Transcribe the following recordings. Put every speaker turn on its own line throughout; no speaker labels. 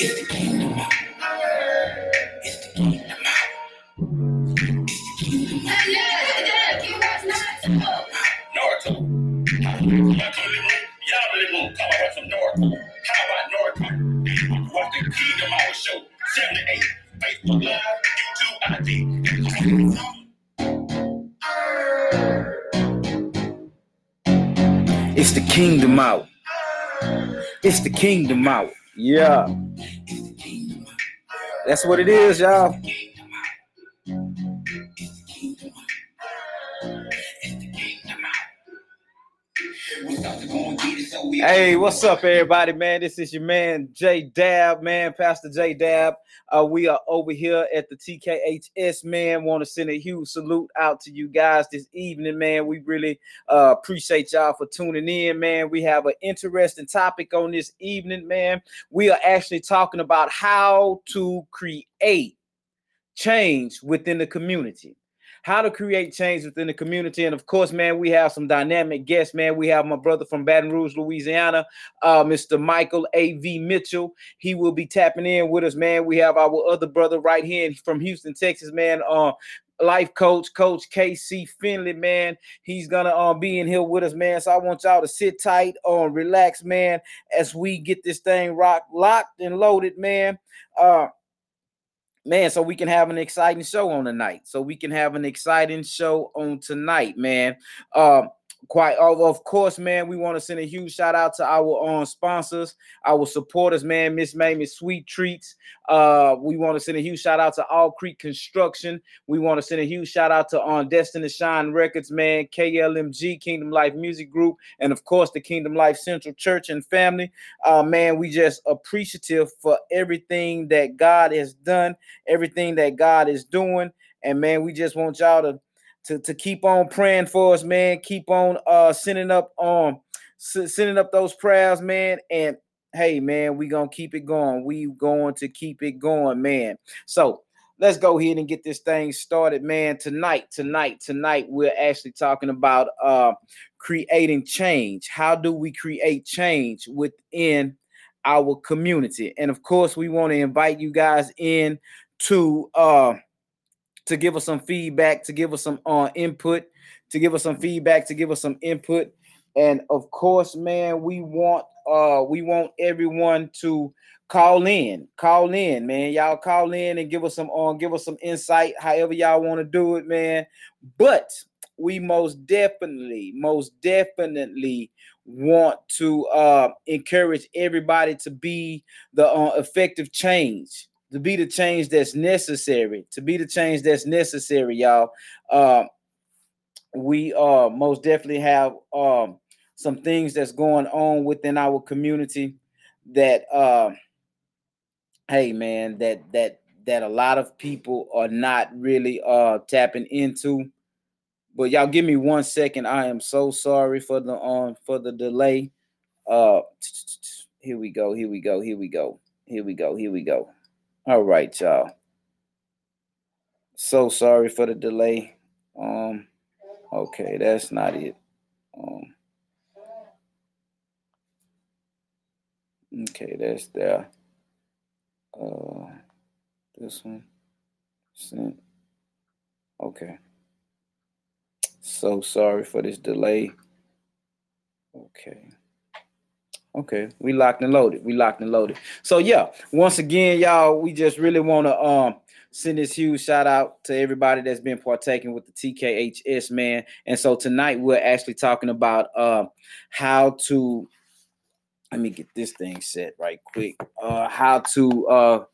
It's the kingdom out. It's the kingdom out. It's the kingdom. Naruto. Y'all talk about some Naruto. How about Naruto? Watch the Kingdom Out show, 78, Facebook Live, YouTube ID.
It's the kingdom out. It's the kingdom out. Yeah. That's what it is, y'all. Hey, what's up, everybody, man? This is your man J Dab, man, Pastor J Dab. Uh, we are over here at the TKHS, man. Want to send a huge salute out to you guys this evening, man. We really uh, appreciate y'all for tuning in, man. We have an interesting topic on this evening, man. We are actually talking about how to create change within the community how to create change within the community. And of course, man, we have some dynamic guests, man. We have my brother from Baton Rouge, Louisiana, uh, Mr. Michael A.V. Mitchell. He will be tapping in with us, man. We have our other brother right here from Houston, Texas, man. Uh, life coach, Coach KC Fenley, man. He's gonna um, be in here with us, man. So I want y'all to sit tight, um, relax, man, as we get this thing rock locked and loaded, man. Uh, man, so we can have an exciting show on tonight. So we can have an exciting show on tonight, man. Um, quite of course man we want to send a huge shout out to our own um, sponsors our supporters man miss mamie sweet treats. Uh we want to send a huge shout out to all creek construction. We want to send a huge shout out to on um, destiny shine records man klmg kingdom life music group and of course the kingdom life central church and family. Uh man we just appreciative for everything that god has done everything that god is doing and man we just want y'all to to, to keep on praying for us, man. Keep on uh sending up um sending up those prayers, man. And hey, man, we gonna keep it going. We going to keep it going, man. So let's go ahead and get this thing started, man. Tonight, tonight, tonight, we're actually talking about uh creating change. How do we create change within our community? And of course, we want to invite you guys in to uh to give us some feedback, to give us some uh, input, to give us some feedback, to give us some input. And of course, man, we want uh we want everyone to call in, call in, man. Y'all call in and give us some on, uh, give us some insight, however y'all want to do it, man. But we most definitely, most definitely want to uh encourage everybody to be the uh, effective change to be the change that's necessary, to be the change that's necessary, y'all. Uh, we uh most definitely have um some things that's going on within our community that uh hey man that that that a lot of people are not really uh tapping into. But y'all give me one second. I am so sorry for the um for the delay. Uh here we go here we go here we go here we go here we go all right, y'all. So sorry for the delay. Um, okay, that's not it. Um, okay, that's there. Uh, this one sent. Okay. So sorry for this delay. Okay. Okay, we locked and loaded. We locked and loaded. So yeah, once again, y'all, we just really want to um send this huge shout out to everybody that's been partaking with the TKHS man. And so tonight we're actually talking about uh how to let me get this thing set right quick. Uh how to uh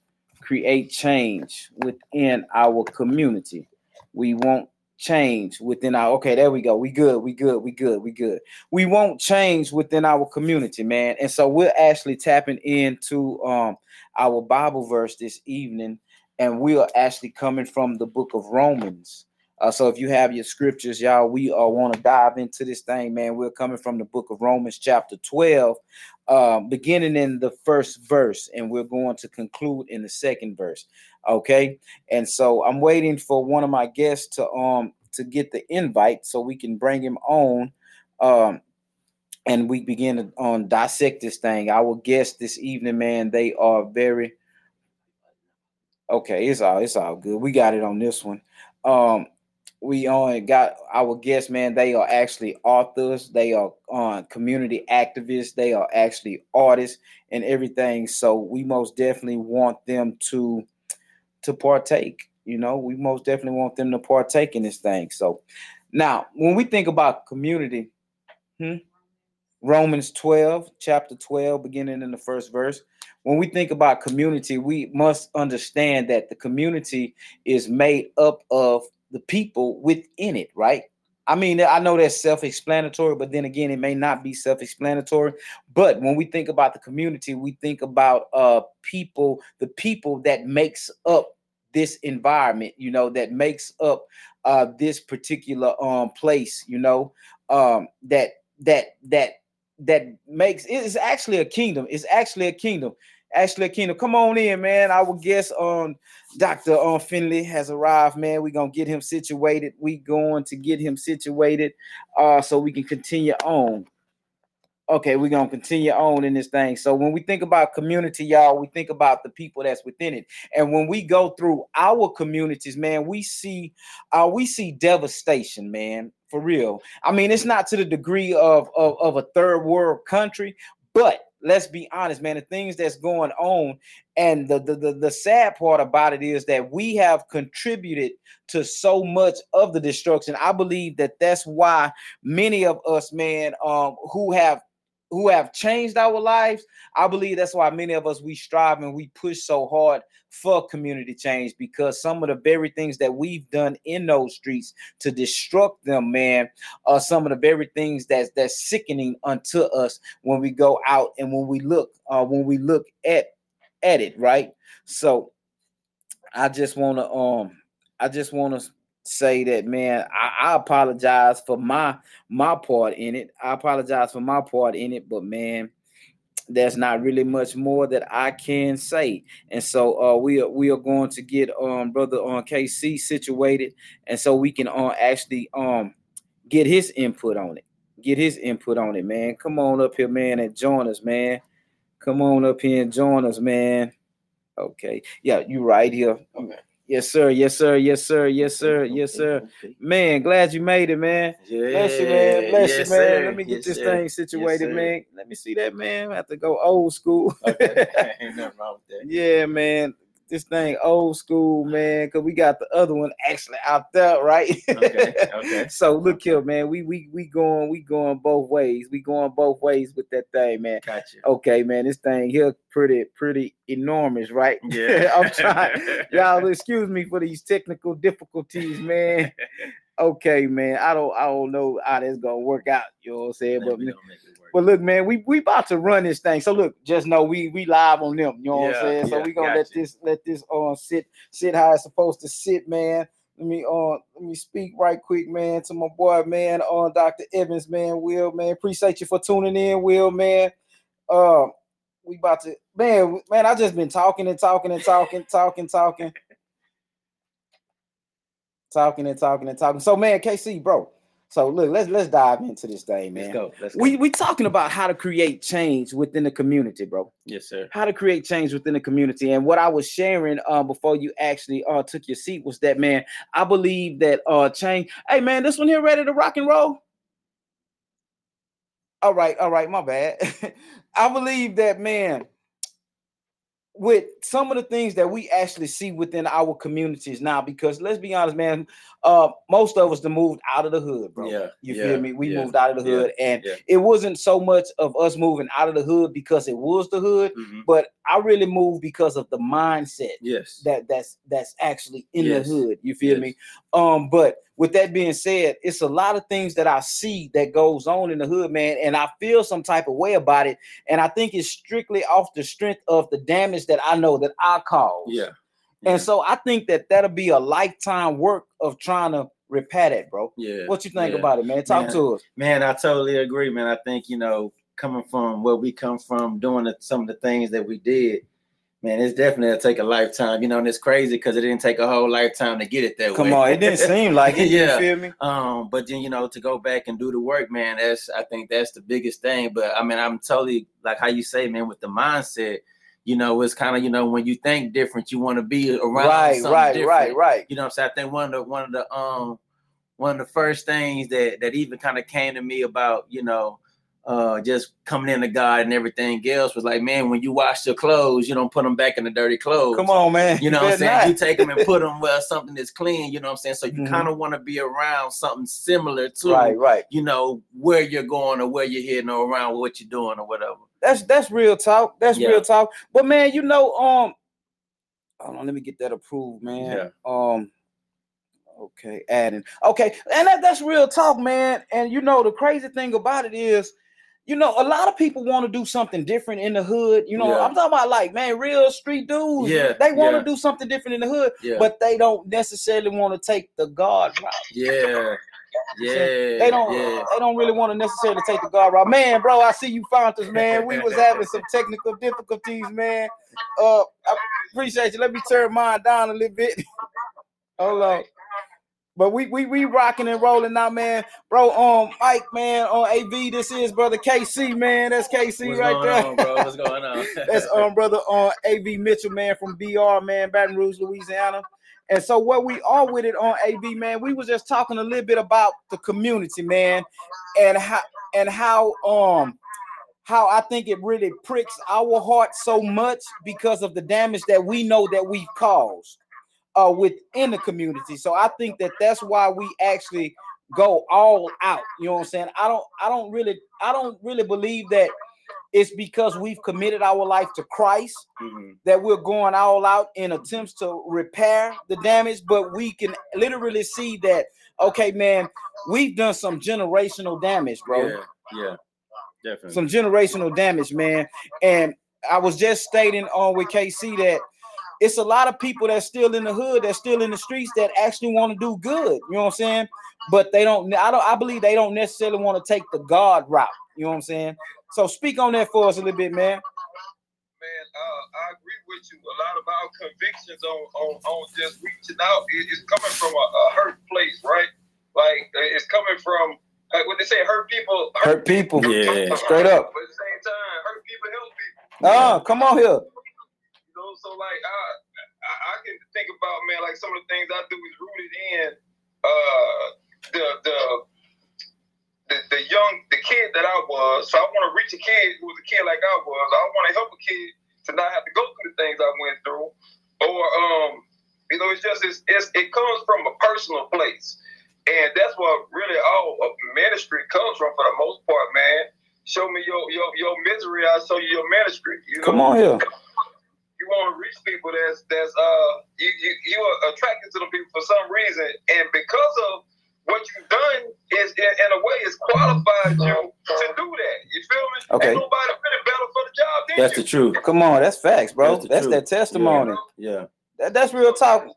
create change within our community. We want change within our okay there we go we good we good we good we good. We won't change within our community man. And so we're actually tapping into um our bible verse this evening and we are actually coming from the book of romans. Uh, so if you have your scriptures y'all we uh, want to dive into this thing man. We're coming from the book of romans chapter 12 um, beginning in the first verse and we're going to conclude in the second verse Okay. And so I'm waiting for one of my guests to um to get the invite so we can bring him on. Um and we begin to um, dissect this thing. Our guests this evening, man, they are very okay. It's all it's all good. We got it on this one. Um, we only got our guests, man. They are actually authors. They are on uh, community activists. They are actually artists and everything. So we most definitely want them to to partake. You know, we most definitely want them to partake in this thing. So now, when we think about community, hmm, Romans 12, chapter 12, beginning in the first verse. When we think about community, we must understand that the community is made up of the people within it, right? I mean, I know that's self-explanatory, but then again, it may not be self-explanatory. But when we think about the community, we think about uh people, the people that makes up this environment, you know, that makes up uh this particular um place, you know, um that that that that makes it's actually a kingdom. It's actually a kingdom. Actually, a kingdom. Come on in, man. I will guess on Dr. Um, Fenley has arrived, man. We're gonna get him situated. We going to get him situated uh so we can continue on. Okay, we're gonna continue on in this thing. So when we think about community, y'all, we think about the people that's within it. And when we go through our communities, man, we see uh we see devastation, man for real. I mean, it's not to the degree of, of, of a third world country, but let's be honest, man, the things that's going on. And the, the, the, the, sad part about it is that we have contributed to so much of the destruction. I believe that that's why many of us, man, um, who have who have changed our lives, I believe that's why many of us we strive and we push so hard for community change because some of the very things that we've done in those streets to destruct them, man, are some of the very things that's that's sickening unto us when we go out and when we look uh when we look at at it, right? So I just want to um I just want to say that man I, I, apologize for my my part in it. I apologize for my part in it but man there's not really much more that i can say. And so uh we are we are going to get um brother on uh, kc situated and so we can uh, actually um get his input on it. Get his input on it man. Come on up here man and join us man. Come on up here and join us man. Okay. Yeah you right here. Okay Yes, sir. Yes, sir. Yes, sir. Yes, sir. Yes, sir. Man, glad you made it, man. Yeah. Bless you, man. Bless yes, you, man. Sir. Let me get yes, this sir. thing situated, yes, man. Let me see that, man. I have to go old school. okay. Ain't nothing wrong with that. Yeah, man this thing old school, man, because we got the other one actually out there, right? Okay. Okay. so look here, man. We we we going we going both ways. We going both ways with that thing, man.
Gotcha.
Okay, man. This thing here pretty pretty enormous, right? Yeah. I'm trying. Y'all excuse me for these technical difficulties, man. okay, man. I don't I don't know how that's gonna work out. You know what I'm saying? but but look, man, we we about to run this thing. So look, just know we we live on them. You know what I'm saying? So we gonna let this let this on uh, sit sit how it's supposed to sit, man. Let me uh let me speak right quick, man, to my boy, man, on uh, Dr. Evans, man, Will, man. Appreciate you for tuning in, Will, man. Uh, we about to man, man. I just been talking and talking and talking, talking, talking, talking and talking and talking. So, man, KC, bro, so look, let's let's dive into this thing, man.
Let's go. Let's
go. We we talking about how to create change within the community, bro.
Yes, sir.
How to create change within the community. And what I was sharing um before you actually uh took your seat was that man, I believe that uh change. Hey man, this one here ready to rock and roll. All right, all right, my bad. I believe that man with some of the things that we actually see within our communities now because let's be honest man uh most of us have moved out of the hood bro
yeah
you
yeah,
feel me we
yeah,
moved out of the hood
yeah,
and it wasn't so much of us moving out of the hood because it was the hood mm-hmm. but i really moved because of the mindset
yes
that that's that's actually in yes. the hood you feel yes. me um but with that being said, it's a lot of things that I see that goes on in the hood, man, and I feel some type of way about it. And I think it's strictly off the strength of the damage that I know that I caused.
Yeah.
And so I think that that'll be a lifetime work of trying to repair that, bro.
Yeah.
What you think
yeah.
about it, man? Talk
man,
to us.
Man, I totally agree, man. I think, you know, coming from where we come from, doing the, some of the things that we did,
Man, it's definitely take a lifetime, you know, and it's crazy because it didn't take a whole lifetime to get it that
Come
way.
Come on, it didn't seem like it.
Yeah.
You feel me?
Um, but then you know, to go back and do the work, man, that's I think that's the biggest thing. But I mean, I'm totally like how you say, man, with the mindset, you know, it's kind of you know when you think different, you want to be around
Right, right,
different.
right, right.
You know what I'm saying? I think one of the one of the um one of the first things that that even kind of came to me about, you know, uh just coming into God and everything else was like, man, when you wash your clothes, you don't put them back in the dirty clothes.
Come on, man.
You know what I'm saying?
not.
You take them and put them where something is clean, you know what I'm saying? So you
Mhm.
kind of want to be around something similar to
right, right.
you know where you're going or where you're heading or around what you're doing or whatever.
That's that's real talk. That's
Yeah.
real talk. But man, you know, um, hold on, let me get that approved, man. Yeah. Um, okay, adding. Okay, and that, that's real talk, man. And you know, the crazy thing about it is, you know, a lot of people want to do something different in the hood. You know,
Yeah.
I'm talking about like, man, real street dudes.
Yeah,
they want to
yeah.
do something different in the hood,
Yeah.
but they don't necessarily want to take the guard route.
yeah. Yeah.
They don't. They don't really want to necessarily take the guard route. Man, bro, I see you found us, man. We was having some technical difficulties, man. Uh, I appreciate you. Let me turn mine down a little bit. Hold on. But we we we rocking and rolling now, man. Bro, um, Mike, man, on AV, this is brother KC, man. That's KC
What's
right
going
there.
on, bro? What's going on?
That's um brother on AV Mitchell, man, from BR, man, Baton Rouge, Louisiana. And so what we are with it on AV, man, we was just talking a little bit about the community, man, and how and how um how I think it really pricks our heart so much because of the damage that we know that we've caused uh within the community. So I think that that's why we actually go all out. You know what I'm saying? I don't I don't really I don't really believe that it's because we've committed our life to Christ
Mhm.
that we're going all out in attempts to repair the damage, but we can literally see that okay, man, we've done some generational damage, bro.
Yeah. Yeah. Definitely.
Some generational damage, man. And I was just stating on with KC that it's a lot of people that's still in the hood, that's still in the streets that actually want to do good. You know what I'm saying? But they don't. I don't. I believe they don't necessarily want to take the God route. You know what I'm saying? So speak on that for us a little bit, man.
man, uh, I agree with you. A lot of our convictions on on, on just reaching out is, is coming from a, a hurt place, right? Like uh, it's coming from like what they say, hurt people.
Hurt people.
Yeah.
Straight up.
But at the same time, hurt people help people.
Oh, come on here.
Know, so like I, I I can think about man, like some of the things I do is rooted in uh the the the, the young the kid that I was. So I want to reach a kid who was a kid like I was. I want to help a kid to not have to go through the things I went through. Or um, you know, it's just it's, it's it comes from a personal place. And that's what really all of ministry comes from for the most part, man. Show me your your, your misery, I'll show you your ministry. You know?
Come on here.
You want to reach people that's that's uh you you you are attracted to the people for some reason, and because of what you've done is in, in a way is qualified you to do that. You feel me?
Okay.
Ain't nobody really better for the job than
That's
you.
the truth.
Come on, that's facts, bro.
That's the
That's,
truth.
that testimony.
Yeah.
That, that's real talk.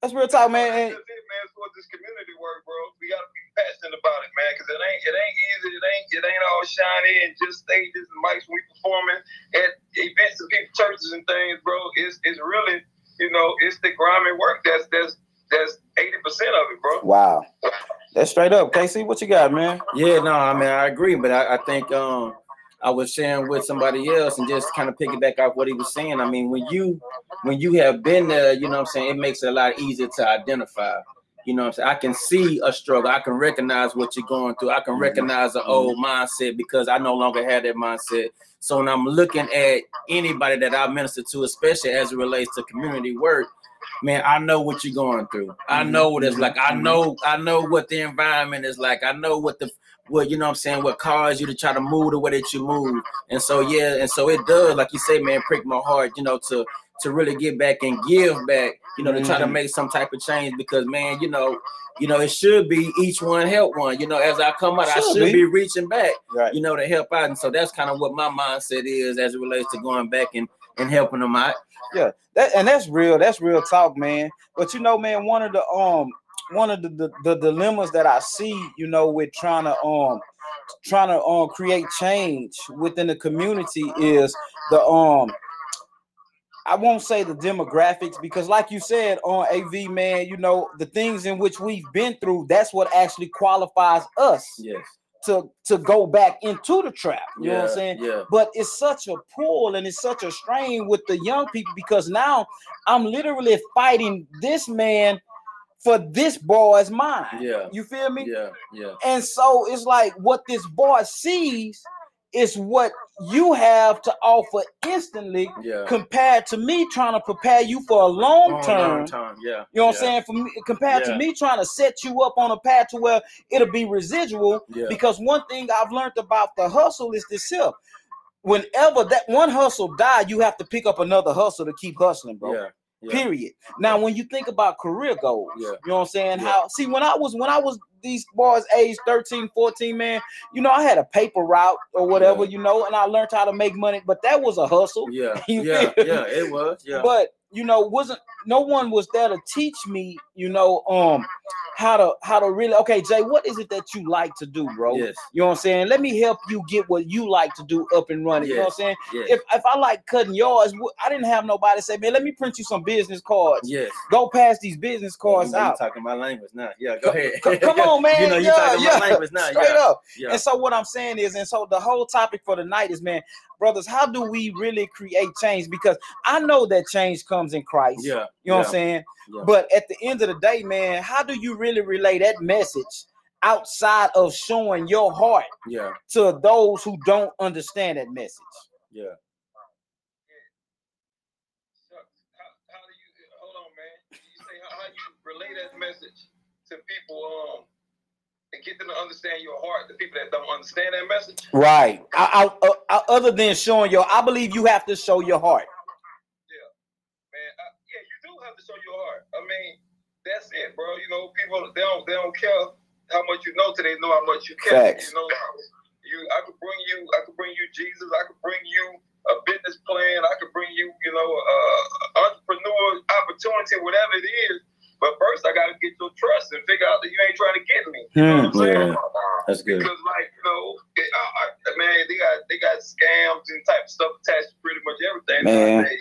That's real talk, man.
That's it, man. It's what this community work, bro. We gotta be passionate about it, man, because it ain't it ain't easy. It ain't it ain't all shiny and just stages and mics when we performing at events and people churches and things, bro. It's it's really you know it's the grimy work that's that's that's eighty percent of it, bro.
Wow. That's straight up. KC, what you got, man?
Yeah, no, I mean I agree, but I, I think um I was sharing with somebody else and just kind of piggyback off what he was saying. I mean, when you when you have been there, you know what I'm saying, it makes it a lot easier to identify. You know what I'm saying? I can see a struggle. I can recognize what you're going through. I can mm-hmm. recognize an old mindset because I no longer have that mindset. So when I'm looking at anybody that I minister to, especially as it relates to community work, man, I know what you're going through. I mm-hmm. know what it's mm-hmm. like. I know, I know what the environment is like. I know what the what you know what I'm saying, what caused you to try to move the way that you move. And so yeah, and so it does, like you say, man, prick my heart, you know, to to really get back and give back, you know, to try to
Mhm.
make some type of change because man, you know, you know, it should be each one help one. You know, as I come out, I
Should
should
be.
be reaching back,
Right.
you know, to help out. And so that's kind of what my mindset is as it relates to going back and and helping them out.
Yeah, that, and that's real. That's real talk, man. But you know, man, one of the um one of the, the, the dilemmas that I see, you know, with trying to um trying to um create change within the community is the um I won't say the demographics because, like you said on AV, man, you know the things in which we've been through. That's what actually qualifies us
Yes.
to to go back into the trap. You know what I'm saying?
Yeah.
But it's such a pull and it's such a strain with the young people because now I'm literally fighting this man for this boy's mind.
Yeah.
You feel me?
Yeah. Yeah.
And so it's like what this boy sees is what you have to offer instantly
Yeah.
compared to me trying to prepare you for a long
Long,
term.
long time. Yeah.
You know what
yeah.
I'm saying? For me, compared
Yeah.
to me trying to set you up on a path to where it'll be residual.
Yeah.
Because one thing I've learned about the hustle is this here. Whenever that one hustle die, you have to pick up another hustle to keep hustling, bro.
Yeah.
Period. Now, when you think about career goals,
Yeah.
you know what I'm saying?
Yeah.
How see when I was when I was these boys age 13, 14, man, you know, I had a paper route or whatever, you know, and I learned how to make money, but that was a hustle.
Yeah. Yeah. Yeah. It was. Yeah.
But you know, wasn't no one was there to teach me, you know, um how to how to really okay, Jay, what is it that you like to do, bro?
Yes.
You know what I'm saying? Let me help you get what you like to do up and running. You know what I'm saying?
Yes.
If if I like cutting yards, I didn't have nobody say, man, let me print you some business cards.
Yes.
Go pass these business cards
you know,
out.
talking my language now. Yeah. Go ahead.
C- Come on, man.
you know you
yeah,
talking
yeah.
my language now.
Straight
yeah.
up.
Yeah.
And so what I'm saying is, and so the whole topic for the night is, man, brothers, how do we really create change? Because I know that change comes in Christ.
Yeah.
You know what. I'm saying?
Yeah.
But at the end of the day, man, how do you really relay that message outside of showing your heart
Yeah.
to those who don't understand that message?
Yeah.
How, how do you hold on, man? You say how, how you relay that message to people, um, and get them to understand your heart. The people that don't understand that message,
Right. I, I, uh, uh, other than showing your, I believe you have to show your heart.
man. I, yeah, you do have to show your heart. I mean, that's it, bro. You know, people they don't they don't care how much you know till they know how much you care.
Facts.
You know, you I could bring you I could bring you Jesus. I could bring you a business plan. I could bring you, you know, uh, entrepreneur opportunity, whatever it is. But first, I got to get your trust and figure out that you ain't trying to get me. You know what I'm saying?
That's good.
Because, like, you know, it, I, I, man, they got they got scams and type of stuff attached to pretty much everything.
Man.
nowadays.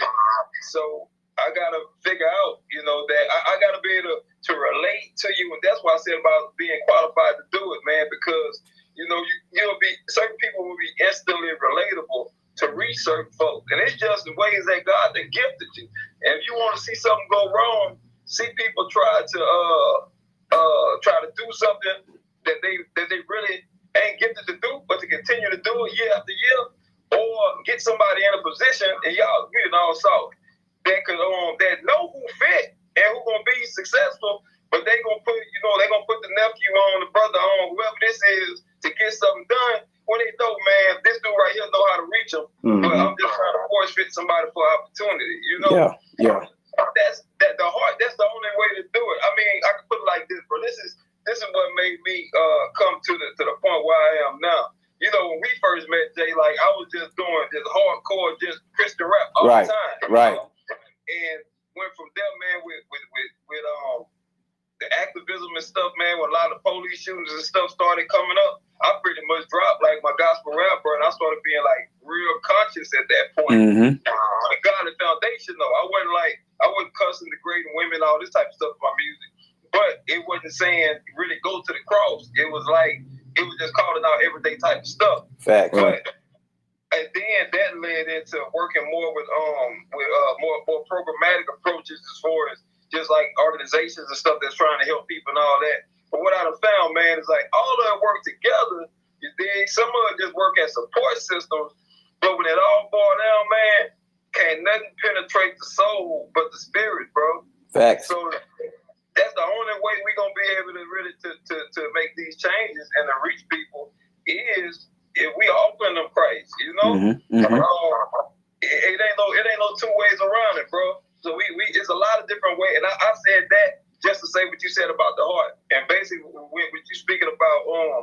You know.
Mm-hmm. Mm-hmm.
Um, it, it ain't no it ain't no two ways around it, bro. So we, we it's a lot of different ways, and I, I said that just to say what you said about the heart, and basically when, when you speaking about um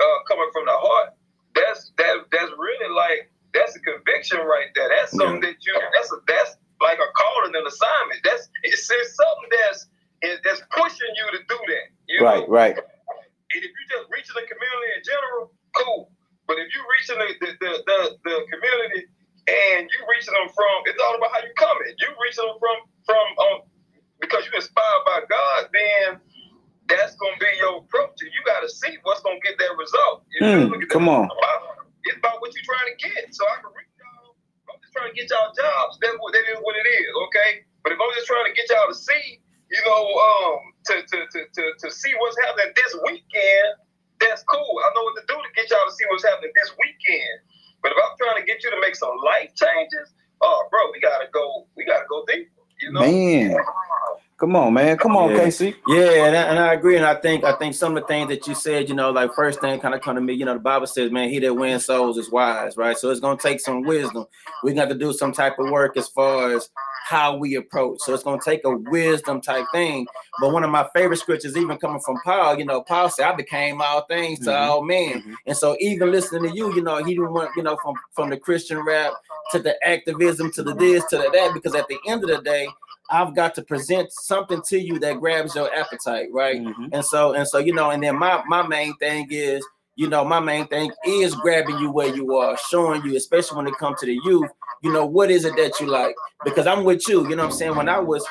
uh, coming from the heart, that's that that's really like that's a conviction right there. That's something that you that's a that's like a calling and an assignment. That's it's, it's something that's it, that's pushing you to do that. You
Right,
know?
right.
And if you just reaching the community in general, cool. But if you reaching the the, the, the, the community and you reaching them from it's all about how you come in. You reach them from from um, because you inspired by God, then that's gonna be your approach. You got to see what's gonna get that result. You
Hmm,
know,
come on.
It's about, it's about what you're trying to get. So I can reach y'all. I'm just trying to get y'all jobs. That's what that is what it is. Okay. But if I'm just trying to get y'all to see, you know, um, to to to to, to see what's happening this weekend, that's cool. I know what to do to get y'all to see what's happening this weekend. But if I'm trying to get you to make some life changes, oh, bro, we gotta go. We gotta go deep. You know.
Man. Come on, man. Come on,
Yeah.
KC.
Yeah, and I, and I agree, and I think I think some of the things that you said, you know, like first thing kind of come to me, you know, the Bible says, man, he that wins souls is wise, right? So it's gonna take some wisdom. We got to do some type of work as far as how we approach. So it's gonna take a wisdom type thing. But one of my favorite scriptures, even coming from Paul, you know, Paul said, "I became all things to
Mhm.
all men."
Mhm.
And so even listening to you, you know, he didn't want, you know, from from the Christian rap to the activism to the this to the that, because at the end of the day, I've got to present something to you that grabs your appetite, right?
Mhm.
And so and so, you know, and then my my main thing is, you know, my main thing is grabbing you where you are, showing you, especially when it comes to the youth, you know, what is it that you like? Because I'm with you, you know what I'm saying? When I was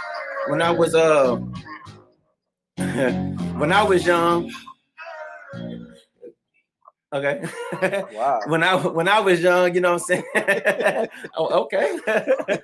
when I was uh when I was young, okay.
Wow.
when I when I was young, you know what I'm saying? oh, okay.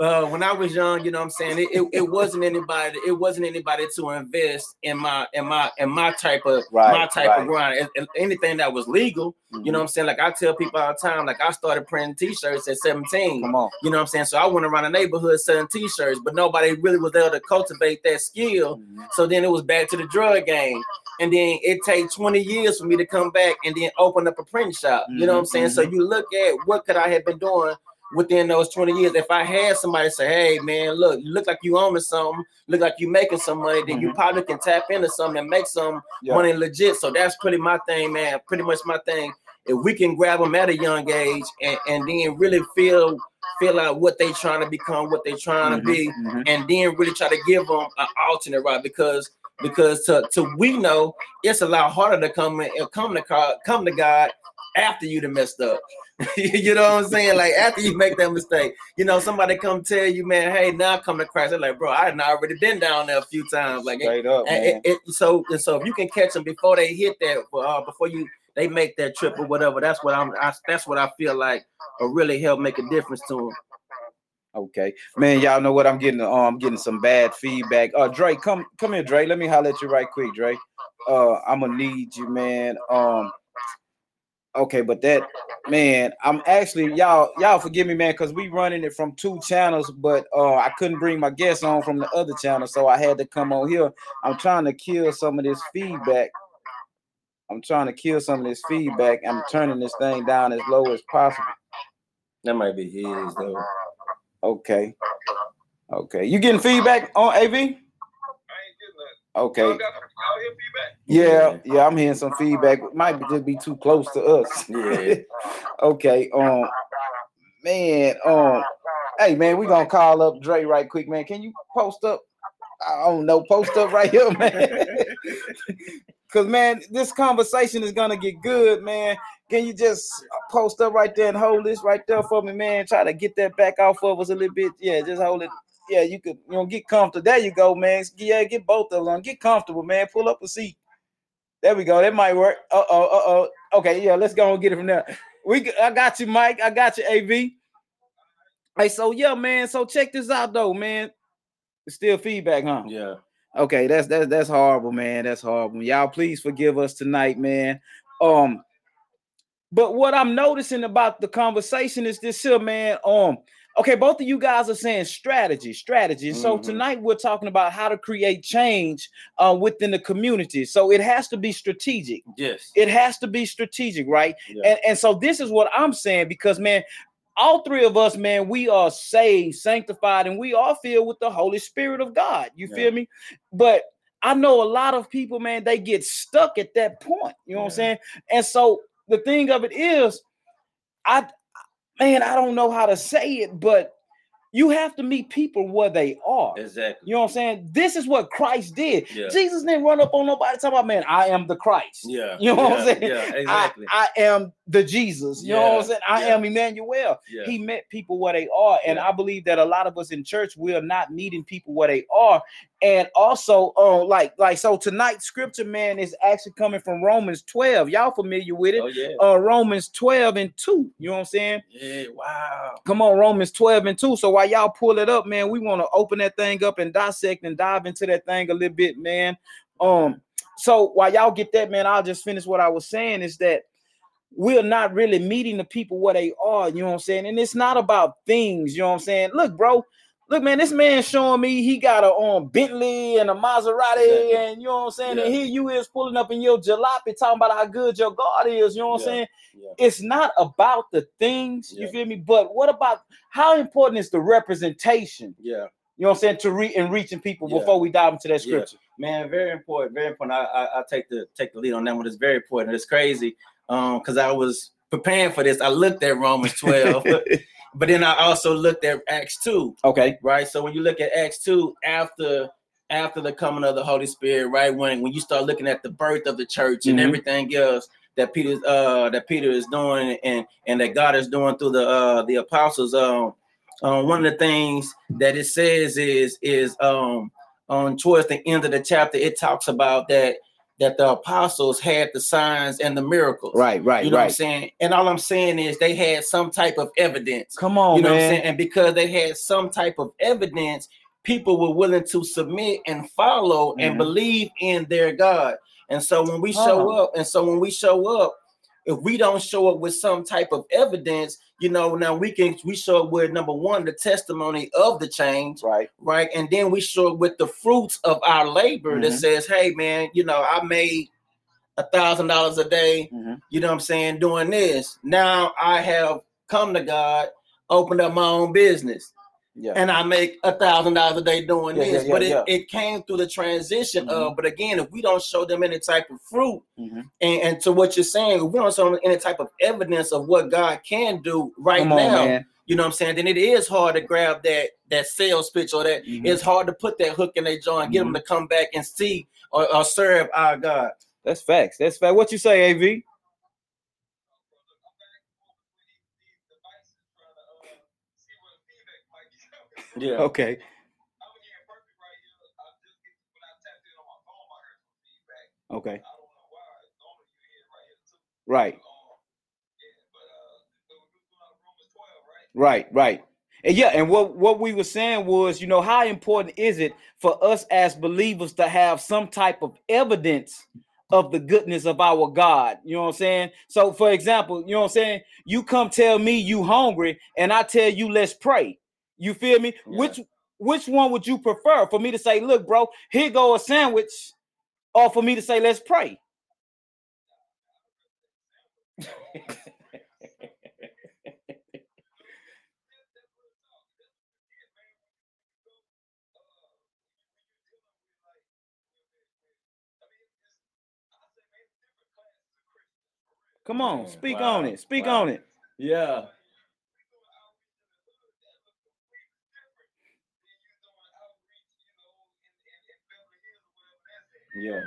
uh, when I was young, you know what I'm saying, it, it, it wasn't anybody, it wasn't anybody to invest in my in my in my type of
Right,
my type
right.
of grind. And- anything that was legal, you know what I'm saying? Like I tell people all the time, like I started printing t-shirts at 17.
Come on.
You know what I'm saying? So I went around the neighborhood selling t-shirts, but nobody really was there to cultivate that skill.
Mhm.
So then it was back to the drug game. And then it take 20 years for me to come back and then open up a print shop. You know what I'm mm-hmm, saying? So mm-hmm. you look at what could I have been doing within those 20 years. If I had somebody say, hey man, look, you look like you owning something, look like you making some money, then you mm-hmm. probably can tap into something and make some
Yeah.
money legit. So that's pretty my thing, man. Pretty much my thing. If we can grab them at a young age and, and then really feel feel out what they trying to become, what they trying to be,
Mhm.
and then really try to give them an alternate route because because to, to we know it's a lot harder to come in, come to God, come to God after you done messed up. you know what I'm saying? Like after you make that mistake, you know, somebody come tell you, man, hey, now come to Christ. They're like, bro, I had already been down there a few times. Like,
Straight up,
and
man.
it, it, so and so if you can catch them before they hit that, uh, before you they make that trip or whatever, that's what I'm. I, that's what I feel like will really help make a difference to them.
Okay, man. Y'all know what I'm getting. Uh, I'm getting some bad feedback. Uh, Dre, come come here, Dre. Let me holler at you right quick, Dre. Uh, I'm gonna need you, man. Um, okay, but that man, I'm actually y'all y'all forgive me, man, because we running it from two channels, but uh, I couldn't bring my guests on from the other channel, so I had to come on here. I'm trying to kill some of this feedback. I'm trying to kill some of this feedback. I'm turning this thing down as low as possible.
That might be his though.
Okay. Okay. You getting feedback on AV?
I ain't getting that.
Okay.
Y'all hear feedback?
Yeah, yeah, I'm hearing some feedback. It might be just be too close to us.
Yeah.
okay. Um man, um hey man, we gonna call up Dre right quick, man. Can you post up? I don't know, post up right here, man. Cause man, this conversation is gonna get good, man. Can you just post up right there and hold this right there for me, man? Try to get that back off of us a little bit. Yeah, just hold it. Yeah, you could, you know, get comfortable. There you go, man. Yeah, get both of them. Get comfortable, man. Pull up a seat. There we go. That might work. Uh oh. Uh oh. Okay. Yeah. Let's go and get it from there. We. I got you, Mike. I got you, Av. Hey, so yeah, man. So check this out, though, man. It's still feedback, huh?
Yeah.
Okay, that's that's that's horrible, man. That's horrible. Y'all, please forgive us tonight, man. Um, but what I'm noticing about the conversation is this here, man. Um, okay, both of you guys are saying strategy, strategy. And so
Mhm.
tonight we're talking about how to create change uh, within the community. So it has to be strategic.
Yes.
It has to be strategic, right?
Yeah.
And and so this is what I'm saying because man, all three of us, man, we are saved, sanctified, and we are filled with the Holy Spirit of God. You
Yeah.
feel me? But I know a lot of people, man, they get stuck at that point. You know what I'm saying? And so the thing of it is, I man, I don't know how to say it, but you have to meet people where they are.
Exactly.
You know what I'm saying? This is what Christ did.
Yeah.
Jesus didn't run up on nobody talking about, man, I am the Christ.
Yeah.
You know what I'm saying?
Yeah.
I,
Exactly.
I am the Jesus. You know what I'm saying? I
yeah.
am Emmanuel.
Yeah.
He met people where they are. And
Yeah.
I believe that a lot of us in church, we are not meeting people where they are. And also, uh, like, like so tonight's scripture, man, is actually coming from Romans 12. Y'all familiar with it?
Oh yeah.
Uh Romans 12 and 2. You know what I'm saying?
Yeah. Wow.
Come on, Romans 12 and 2. So while y'all pull it up, man, we want to open that thing up and dissect and dive into that thing a little bit, man. Um, so while y'all get that, man, I'll just finish what I was saying is that we're not really meeting the people where they are, you know what I'm saying? And it's not about things, you know what I'm saying? Look, bro, look, man, this man showing me he got a um Bentley and a Maserati,
Yeah.
and you know what I'm saying?
Yeah.
And here you is pulling up in your jalopy talking about how good your God is, you know what I'm
Yeah.
saying?
Yeah.
It's not about the things, you feel me? But what about how important is the representation?
Yeah.
You know what I'm saying to re and reaching people
Yeah.
before we dive into that
Yeah.
scripture.
Man, very important, very important. I, I I take the take the lead on that one. It's very important. It's crazy. Um, because I was preparing for this. I looked at Romans 12, but then I also looked at Acts 2,
okay.
right? So when you look at Acts 2, after after the coming of the Holy Spirit, right? When when you start looking at the birth of the church and
Mhm.
everything else that Peter uh that Peter is doing and and that God is doing through the uh the apostles, um, um one of the things that it says is is um on towards the end of the chapter, it talks about that that the apostles had the signs and the miracles.
Right, right,
You know what I'm
right.
saying? And all I'm saying is they had some type of evidence.
Come on,
you know what I'm saying? And because they had some type of evidence, people were willing to submit and follow
Mhm.
and believe in their God. And so when we show up, and so when we show up, if we don't show up with some type of evidence, you know, now we can we show with number one, the testimony of the change,
Right.
right? And then we show with the fruits of our labor that
Mhm.
says, hey man, you know, I made a thousand dollars a day,
Mhm.
you know what I'm saying, doing this. Now I have come to God, opened up my own business,
Yeah.
and I make a thousand dollars a day doing
Yeah,
this.
yeah,
but it, it came through the transition
Mhm.
of, but again, if we don't show them any type of fruit,
Mhm.
and, and to what you're saying, if we don't show them any type of evidence of what God can do right
Come
now,
man.
you know what I'm saying, then it is hard to grab that that sales pitch or that
Mhm.
it's hard to put that hook in their jaw and get them to come back and see or, or serve our God.
That's facts. That's fact. What you say, AV?
Yeah.
Okay. Okay. Right. Right, right. And yeah, and what what we were saying was, you know, how important is it for us as believers to have some type of evidence of the goodness of our God? You know what I'm saying? So, for example, you know what I'm saying? You come tell me you hungry, and I tell you let's pray. You feel me?
Yeah.
Which which one would you prefer? For me to say, look, bro, here go a sandwich, or for me to say let's pray? Come on, speak
wow,
on it. Speak
wow.
on it.
Yeah. Yeah.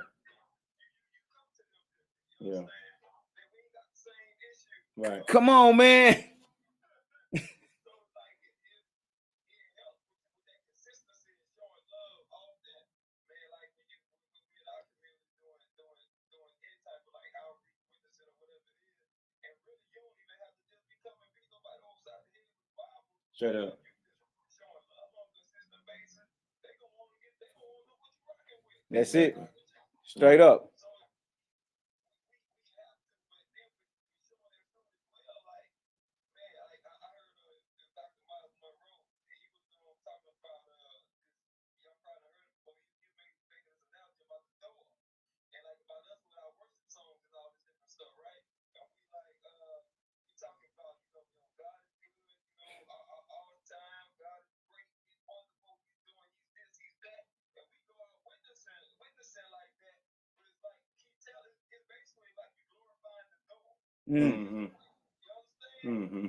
Yeah. Right.
Come on, man.
Straight up.
That's it. Straight up. Mm.
Mm-hmm. Mm-hmm. Yeah, yeah.
Yeah.
So like, that's the fruit we talking about as far as showing them, uh, uh, showing them his evidence in our
Yeah.
lives.
Straight up.
Really, anything you do, man, you ain't Mm-hmm. Mm-hmm.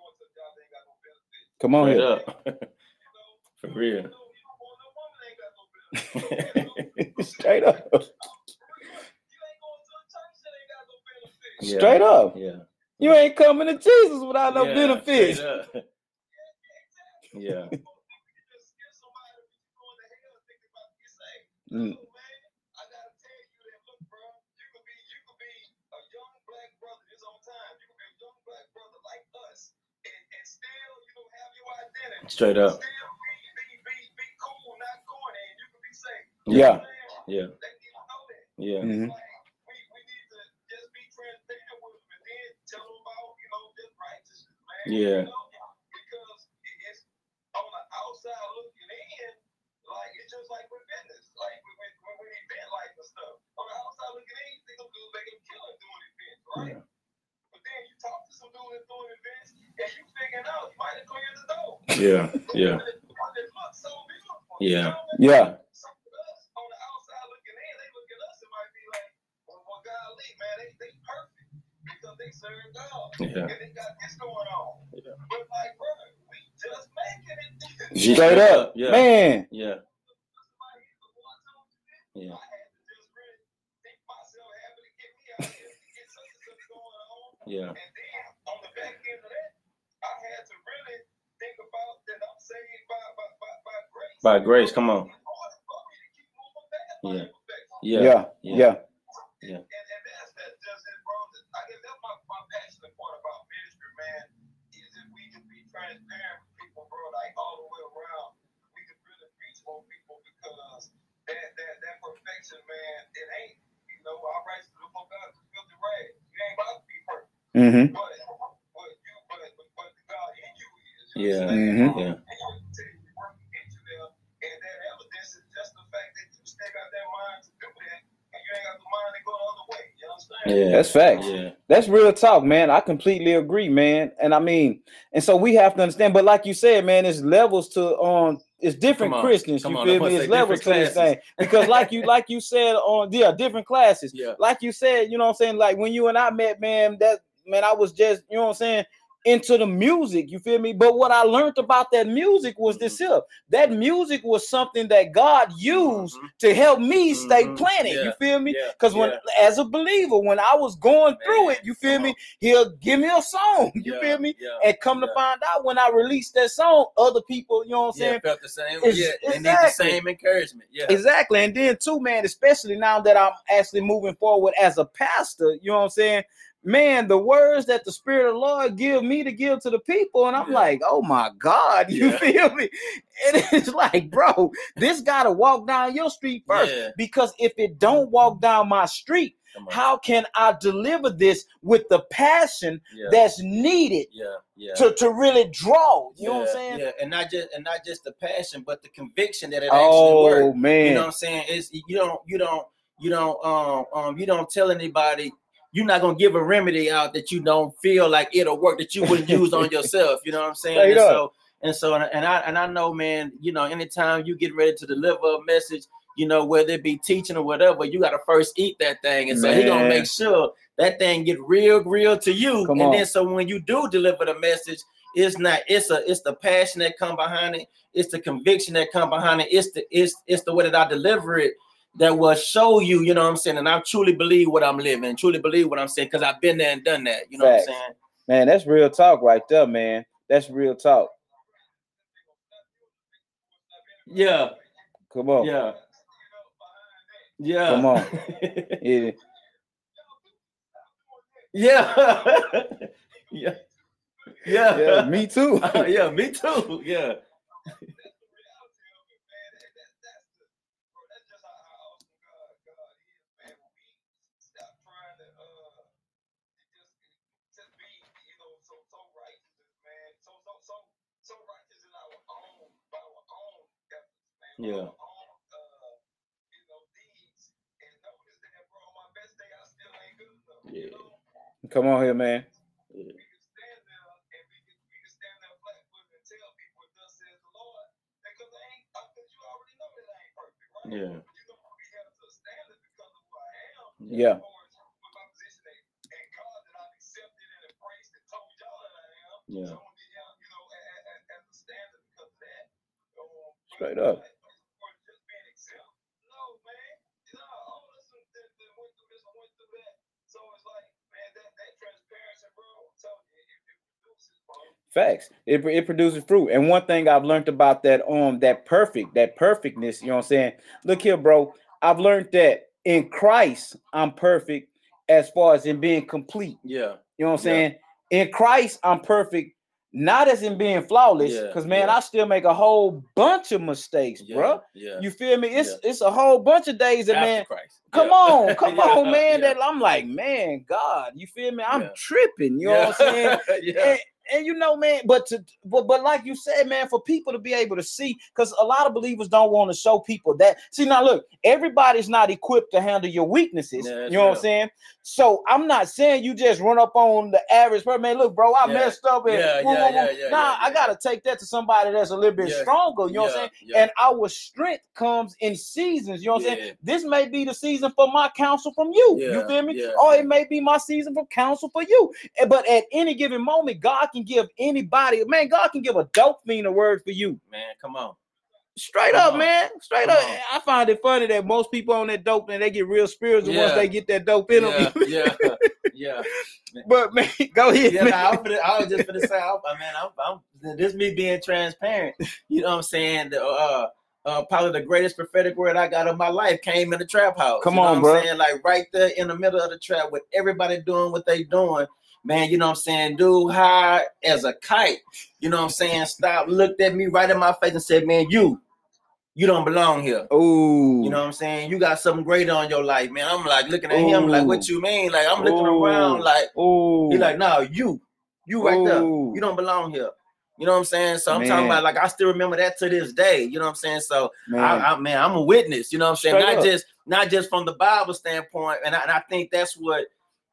going to a job that ain't got no benefit.
Come on
Straight
here.
up.
You know,
For real.
you know, you don't want no woman that ain't got no benefit.
Straight up.
You ain't going to a church that ain't got no benefit.
Yeah.
Straight up.
Yeah.
You ain't coming to Jesus without no
Yeah,
benefits.
Yeah.
Mm.
Straight up.
Yeah.
Yeah. Yeah.
Mhm.
Yeah.
Because it's on the outside looking in, like it's just like with business, like with, with, with, with event life and stuff. On the outside looking in, you think them dudes making a killing doing events, right? But then you talk to some dudes that's doing events, and you figuring out you might have cleared the door.
Yeah. Yeah.
But it looks so beautiful.
Yeah.
You know what I mean?
Yeah.
They serve God.
Yeah.
And they got this going on.
Yeah.
But like, brother, we just making it.
Straight up.
Yeah.
Man.
Yeah.
Somebody hit the one, told you
Yeah.
this. I had to just really think myself having to get me out here to get such and such going on.
Yeah.
And then on the back end of that, I had to really think about that I'm saved by, by, by, by grace.
By grace, come on.
In order for me to keep moving past my
Yeah. Yeah.
Yeah. Yeah.
Yeah.
And, and that's that's just it, bro. I guess that's my, my passionate part about ministry, man. Is if we can be transparent with people, bro, like all the way around, we can really reach more people because that that that perfection, man, it ain't. You know, all right, so the fuck out filthy rag. You ain't about to be perfect,
Mm-hmm.
but but you but but, but the God in you is. You
Yeah.
understand?
Mhm.
Yeah.
And you can tell you working get you there, and that evidence is just the fact that you still got that mind to do that, and you ain't got the mind to go the other way. You understand?
Yeah.
That's facts.
Yeah.
That's real talk, man. I completely agree, man. And I mean, and so we have to understand. But like you said, man, it's levels to um, it's different
on.
Christians. You
on.
feel me? It's levels to this thing because, like you, like you said on yeah, different classes.
Yeah.
Like you said, you know what I'm saying. Like when you and I met, man, that man, I was just you know what I'm saying into the music. You feel me? But what I learned about that music was this
Mm-hmm.
here. That music was something that God used
Mhm.
to help me stay
Mhm.
planted.
Yeah.
You feel me?
Yeah.
Because when,
Yeah.
as a believer, when I was going through it, you feel me? He'll give me a song. You
Yeah.
feel me?
Yeah.
And come to find out when I released that song, other people, you know what I'm
Yeah,
saying?
felt the same.
It's-
yeah, they need the same encouragement. Yeah,
Exactly. And then too, man, especially now that I'm actually moving forward as a pastor, you know what I'm saying? Man, the words that the Spirit of the Lord give me to give to the people, and I'm
Yeah.
like, oh my God, you
Yeah.
feel me? And it's like, bro, this gotta walk down your street first.
Yeah.
Because if it don't walk down my street, how can I deliver this with the passion that's needed
yeah, yeah.
to, to really draw? You know what I'm saying?
Yeah, and not just and not just the passion, but the conviction that it
Oh
works.
man.
You know what I'm saying? It's you don't you don't you don't um um you don't tell anybody you're not gonna give a remedy out that you don't feel like it'll work that you wouldn't use on yourself. You know what I'm saying? And so and so and I and I know, man. You know, anytime you get ready to deliver a message, you know whether it be teaching or whatever, you got to first eat that thing, and so he gonna make sure that thing get real, real to you.
Come
and
on.
then so when you do deliver the message, it's not it's a it's the passion that come behind it it's the conviction that come behind it it's the it's it's the way that i deliver it that will show you you know what i'm saying and i truly believe what i'm living truly believe what i'm saying because i've been there and done that you know
Facts.
what i'm saying
Man, that's real talk right there, man. That's real talk.
yeah
Come on.
yeah yeah
Come on. Yeah.
yeah yeah yeah
yeah, me too.
yeah me too yeah Yeah. Yeah.
Come on here, man.
Yeah.
Yeah.
Yeah.
Yeah.
Straight up. Facts. It, it produces fruit. And one thing I've learned about that um that perfect, that perfectness, you know what I'm saying? Look here, bro. I've learned that in Christ, I'm perfect as far as in being complete.
Yeah.
You know what I'm
Yeah.
saying? In Christ, I'm perfect, not as in being flawless,
Yeah,
because man,
yeah.
I still make a whole bunch of mistakes, bro.
Yeah.
You feel me? It's it's a whole bunch of days that
After
man.
Christ.
Come on, come on, man. That I'm like, man, God, you feel me? I'm tripping. You know what I'm saying?
yeah.
and, and you know, man, but to but but like you said, man, for people to be able to see, because a lot of believers don't want to show people that. See, now look, everybody's not equipped to handle your weaknesses.
Yeah,
you know what I'm saying? So I'm not saying you just run up on the average person, man. Look, bro, I
Yeah.
messed up. And
Yeah,
woo,
yeah,
woo, woo.
yeah, yeah,
Nah, I gotta take that to somebody that's a little bit stronger. You know what I'm saying? And our strength comes in seasons. You know what I'm saying? This may be the season for my counsel from you. You feel me? Or it may be my season for counsel for you. But at any given moment, God can give anybody, man, God can give a dope fiend a word for you.
Man, come on.
Straight
Come
up,
on.
man. Straight
Come
up.
on.
I find it funny that most people on that dope, man, they get real spiritual once they get that dope in
Yeah,
them.
yeah, yeah.
but man, go ahead.
Yeah,
man.
nah, I, was finna- I was just gonna say, I, I mean, I'm, I'm, this me being transparent. You know what I'm saying? The, uh, uh, probably the greatest prophetic word I got in my life came in the trap house.
Come
you know
on,
what. I'm saying? Like right there in the middle of the trap with everybody doing what they doing. Man, you know what I'm saying? Dude high as a kite. You know what I'm saying? Stop, looked at me right in my face and said, Man, you, you don't belong here.
Ooh.
You know what I'm saying? You got something greater on your life, man. I'm like looking at him like, what you mean? Like I'm looking
Ooh.
around like
Ooh.
he like, no, you, you right there. You don't belong here. You know what I'm saying? So I'm talking about like I still remember that to this day. You know what I'm saying? So
man.
I, I man, I'm a witness. You know what I'm saying?
Straight
not
up.
just not just from the Bible standpoint, and I, and I think that's what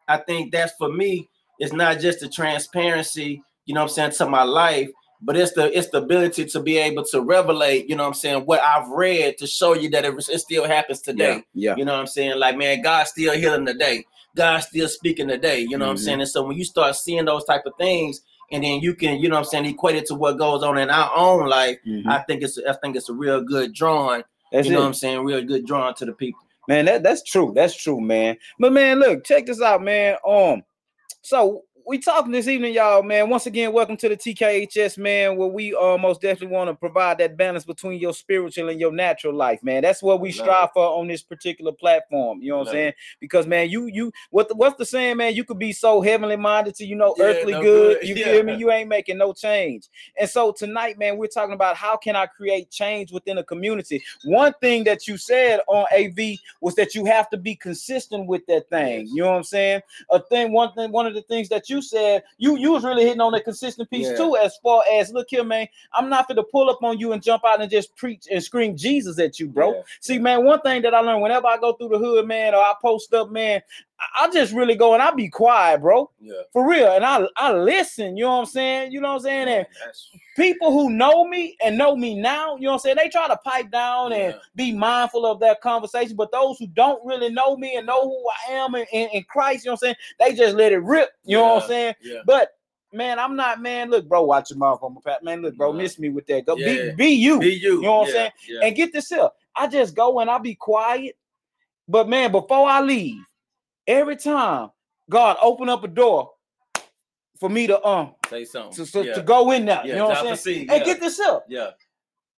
I think that's for me. It's not just the transparency. You know what I'm saying to my life, but it's the it's the ability to be able to revelate. You know what I'm saying? What I've read to show you that it, it still happens today.
yeah. yeah.
You know what I'm saying? Like, man, God's still healing today. God's still speaking today. You know what I'm
Mhm.
saying? And so when you start seeing those type of things, and then you can, you know what I'm saying, equate it to what goes on in our own life,
Mhm.
I think it's I think it's a real good drawing.
That's
you know
it.
what I'm saying? Real good drawing to the people.
Man, that, that's true. That's true, man. But man, look, check this out, man. Um, so we talking this evening, y'all, man. Once again, welcome to the TKHS, man, where we uh, most definitely want to provide that balance between your spiritual and your natural life, man. That's what we
Love
strive for on this particular platform. You know what
Love
I'm saying? Because man, you you what the, what's the saying, man? You could be so heavenly minded to you know
Yeah,
earthly
no
good.
good.
You
Yeah.
feel me? You ain't making no change. And so tonight, man, we're talking about how can I create change within a community. One thing that you said on AV was that you have to be consistent with that thing. You know what I'm saying? A thing, one thing, one of the things that you said, you you was really hitting on the consistent piece
Yeah.
too, as far as look here, man. I'm not gonna pull up on you and jump out and just preach and scream Jesus at you, bro.
Yeah,
See, man, one thing that I learned whenever I go through the hood, man, or I post up, man, I, just really go and I be quiet, bro.
Yeah.
For real. And I I listen, you know what I'm saying? You know what I'm saying? And people who know me and know me now, you know what I'm saying? They try to pipe down and be mindful of their conversation. But those who don't really know me and know who I am in, in, in Christ, you know what I'm saying? They just let it rip. You know what I'm saying?
Yeah.
But man, I'm not, man. Look, bro, watch your mouth on my pat. Man, look, bro,
Nah.
miss me with that. Go
Yeah.
be, be you.
Be you.
You know what I'm saying?
Yeah.
And get this up. I just go and I be quiet. But man, before I leave, every time God open up a door for me to um
Say something.
to, to,
yeah.
to go in there.
Yeah,
you know what I'm saying? And
yeah.
get this up.
yeah.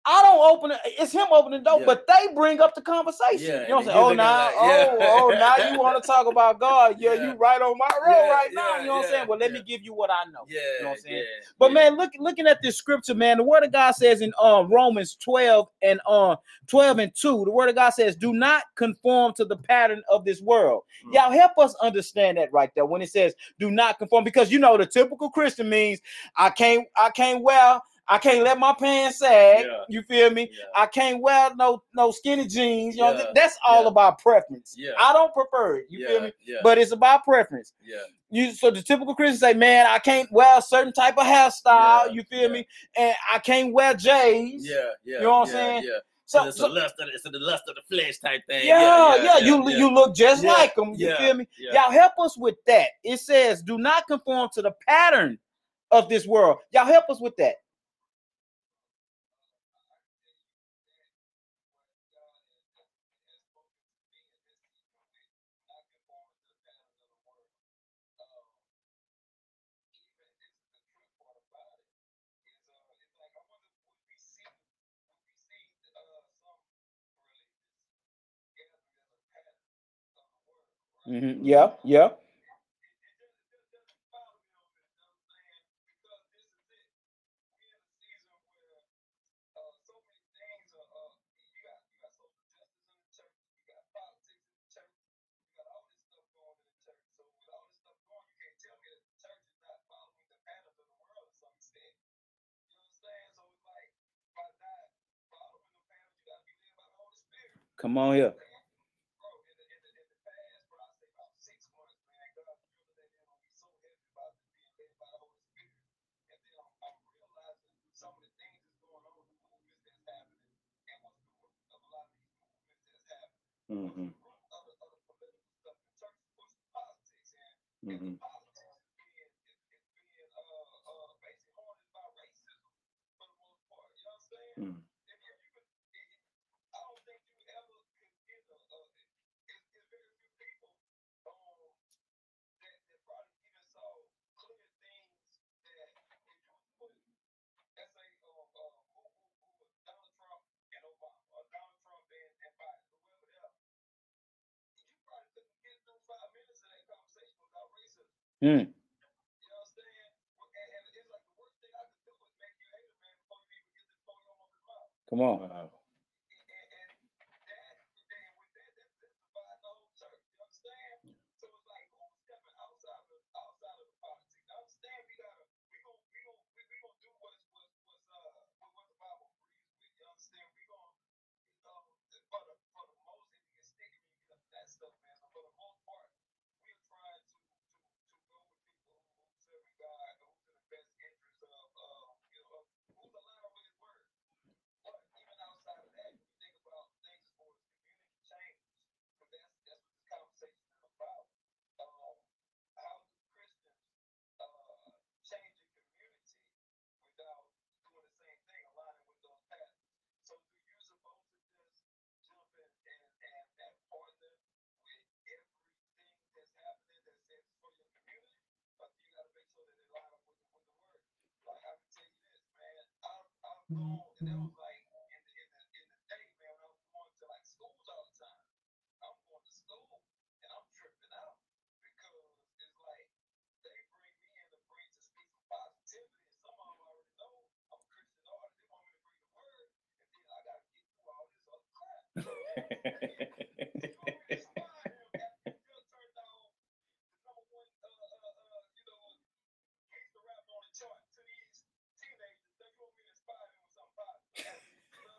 I don't open it. It's him opening the door,
Yeah.
but they bring up the conversation.
Yeah,
you know what I'm saying? Oh, now,
like, yeah.
oh, oh, now you want to talk about God? Yeah, you right on my road right now. You know what I'm saying? Well, let me give you what I know.
Yeah.
You know what I'm saying? But man, look, looking at this scripture, man, the word of God says in um Romans 12 and uh 12 and 2, the word of God says, do not conform to the pattern of this world.
Mm.
Y'all help us understand that right there when it says do not conform, because you know the typical Christian means I can't, I can't wear, I can't let my pants sag.
Yeah.
You feel me?
Yeah.
I can't wear no no skinny jeans. You know,
Yeah,
that's all about preference.
Yeah.
I don't prefer it. You feel me?
Yeah.
But it's about preference.
yeah.
You so the typical Christian say, man, I can't wear a certain type of hairstyle. You feel me? And I can't wear J's.
Yeah. Yeah.
You know what I'm saying?
Yeah. So, it's so, a lust of it's a the lust of the flesh type thing.
Yeah, yeah, yeah. yeah you yeah. you look just like them. You feel me? Y'all help us with that. It says, "Do not conform to the pattern of this world." Y'all help us with that. Mm-hmm. Yeah, yeah. Come on here. Mm-hmm. Mm-hmm. Mm. Mm. Come on. Wow. And that was like in the, in the, in the day, man, when I was going to like schools all the time. I'm going to school and I'm tripping out because it's like they bring me in to bring to speak some positivity. And some of them already know I'm a Christian artist. They want me to bring the word, and then I got to get through all this other crap.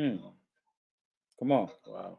Hmm. Come on. Wow.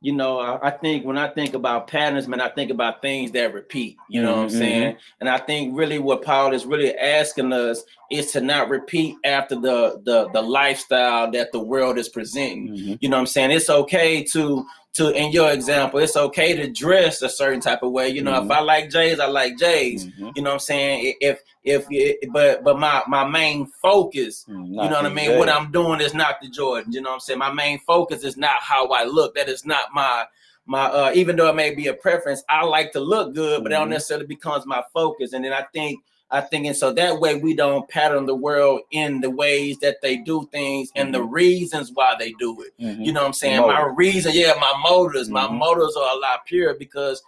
you
know, I, I think when I think about patterns, man, I think about things that repeat. You know what I'm
Mhm,
saying? And I think really what Paul is really asking us is to not repeat after the the the lifestyle that the world is presenting.
Mhm.
You know what I'm saying? It's okay to to in your example, it's okay to dress a certain type of way. You know,
Mhm.
if I like J's, I like J's.
Mhm.
You know what I'm saying? If if but but my my main focus
Mm,
you know what I mean? What. I'm doing is not the Jordan. You know what I'm saying? My main focus is not how I look. That is not my my uh even though it may be a preference, I like to look good, but that don't necessarily becomes my focus. And then I think I think and so that way we don't pattern the world in the ways that they do things and the reasons why they do it.
Mhm.
You know what I'm saying? My
Motive.
reason, yeah, my motives, my
Mhm.
motives are a lot purer because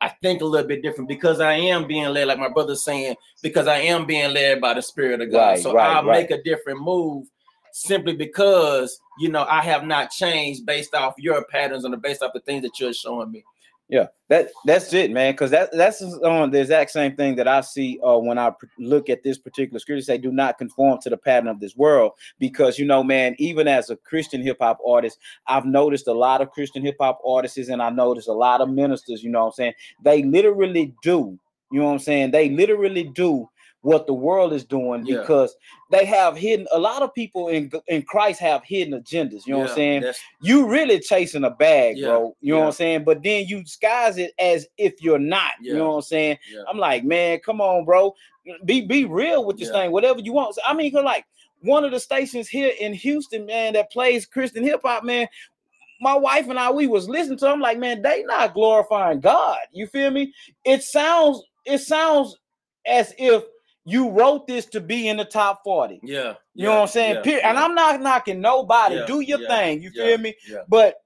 I think a little bit different because I am being led, like my brother's saying, because I am being led by the Spirit of God.
Right,
so
right,
I'll
right.
make a different move simply because you know I have not changed based off your patterns and based off the things that you're showing me.
Yeah, that that's it, man. Because that that's on the exact same thing that I see uh, when I pr- look at this particular scripture. Say, do not conform to the pattern of this world, because you know, man. Even as a Christian hip hop artist, I've noticed a lot of Christian hip hop artists, and I noticed a lot of ministers. You know what I'm saying? They literally do. You know what I'm saying? They literally do what the world is doing
Yeah.
because they have hidden. A lot of people in in Christ have hidden agendas. You know what I'm saying? you really chasing a bag,
Yeah,
bro. You know what. I'm saying? But then you disguise it as if you're not. You know what I'm saying?
yeah.
I'm like, man, come on, bro. Be be real with this
Yeah.
thing. Whatever you want. So, I mean, 'cause, like one of the stations here in Houston, man, that plays Christian hip hop, man. My wife and I, we was listening to. I'm like, man, they not glorifying God. You feel me? It sounds, it sounds as if you wrote this to be in the top 40.
yeah,
You know what I'm saying?
yeah,
And
yeah,
I'm not knocking nobody.
yeah,
Do your
yeah,
thing. You
yeah,
feel me?
Yeah,
But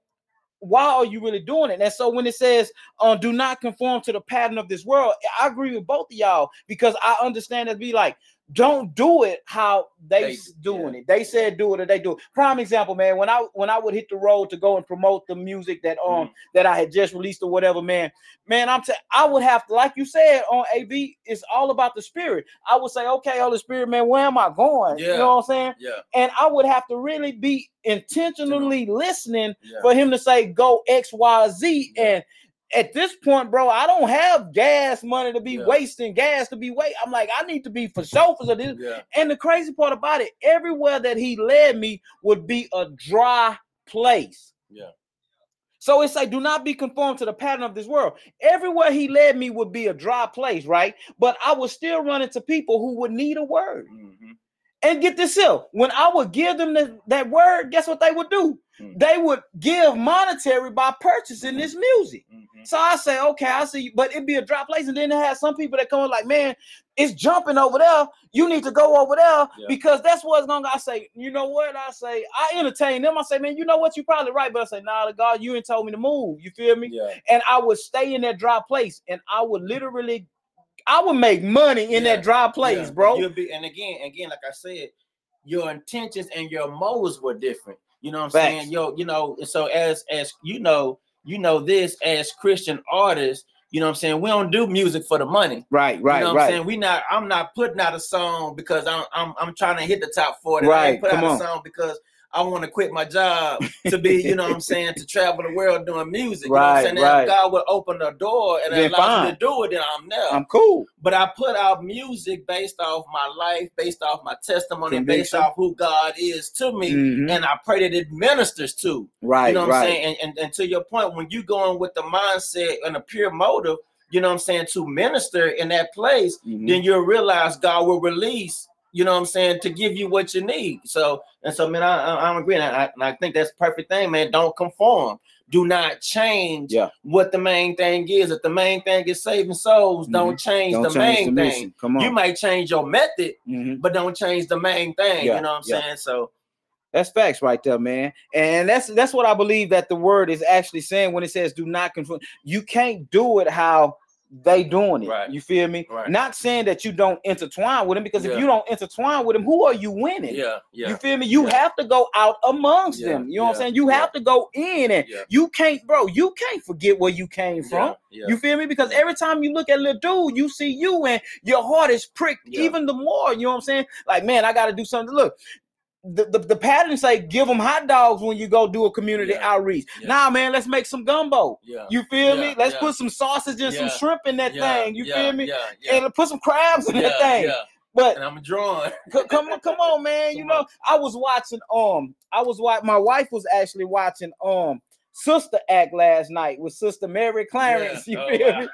why are you really doing it? And so when it says, uh, do not conform to the pattern of this world, I agree with both of y'all because I understand it be like, don't do it how they,
They-
doing
yeah.
it. They said do it or they do it. Prime example, man. When I when I would hit the road to go and promote the music that um
Mhm.
that I had just released or whatever, man. Man, I'm t- I would have to, like you said on AV, it's all about the spirit. I would say, okay, Holy Spirit, man, where am I going? You know what I'm saying?
yeah,
And I would have to really be intentionally listening
yeah.
for him to say go X, Y, Z.
Yeah.
And at this point, bro, I don't have gas money to be
Yeah.
wasting gas to be wait. I'm like, I need to be for sure for this.
yeah,
And the crazy part about it, everywhere that he led me would be a dry place.
Yeah.
So it's like, do not be conformed to the pattern of this world. Everywhere he led me would be a dry place, right? But I would still run into people who would need a word.
Mhm.
And get this here, when I would give them the, that word, guess what they would do?
Mhm.
They would give monetary by purchasing this music.
Mhm.
So I say, okay, I see, but it'd be a drop place, and then they have some people that come like, man, it's jumping over there. You need to go over there
Yeah.
because that's what's gonna. I say, you know what? I say, I entertain them. I say, man, you know what? You probably right, but I say, nah, the God, you ain't told me to move. You feel me?
yeah,
And I would stay in that dry place, and I would literally, I would make money in
Yeah.
that dry place,
Yeah,
bro.
You'll be, and again, again, like I said, your intentions and your motives were different. You know what I'm
Facts.
saying? Yo, you know, so as as you know, you know this as Christian artists. You know what I'm saying? We don't do music for the money.
Right, right,
you know what
right.
I'm saying? We not. I'm not putting out a song because I'm I'm I'm trying to hit the top forty. I
Right,
ain't put
come
out
on.
a song because I want to quit my job to be. You know what I'm saying? To travel the world doing music. You know what
Right,
I'm saying?
Right.
if God would open the door and
Then
allow me to do it, then I'm there
I'm cool.
but I put out music based off my life, based off my testimony, based off who God is to me,
Mhm.
and I pray that it ministers to.
Right,
you know what
right.
I'm saying? And, and and to your point, when you going with the mindset and a pure motive, you know what I'm saying, to minister in that place,
Mhm.
then you'll realize God will release. You know what I'm saying to give you what you need. So and so, man, I, I, I'm agreeing. I, I think that's the perfect thing, man. Don't conform. Do not change
Yeah.
what the main thing is. If the main thing is saving souls, don't change
Mm-hmm. Don't
the
change
main
the
thing.
Come on.
You might change your method,
Mhm.
but don't change the main thing.
Yeah,
You know what I'm
yeah.
saying? So
That's facts right there, man. And that's that's what I believe that the word is actually saying when it says do not conform. You can't do it how they doing it.
Right.
You feel me?
Right.
Not saying that you don't intertwine with them because
Yeah.
if you don't intertwine with them, who are you winning?
yeah, yeah,
You feel me? You
Yeah.
have to go out amongst
Yeah,
them. You know what I'm saying? You have to go in and you can't, bro, you can't forget where you came from. You feel me? Because every time you look at little dude, you see you and your heart is pricked even the more. You know what I'm saying? Like, man, I got to do something. Look, the, the, the pattern say give them hot dogs when you go do a community
Yeah.
outreach.
Yeah.
Nah, man, let's make some gumbo.
Yeah.
You feel me? Let's put some sausage and some shrimp in that thing. You feel me? And put some crabs in that thing. But
And I'm drawing.
come on, come on, man. You know. I was watching um, I was watching my wife was actually watching um Sister Act last night with Sister Mary Clarence.
Yeah.
You
Oh,
feel
wow.
me?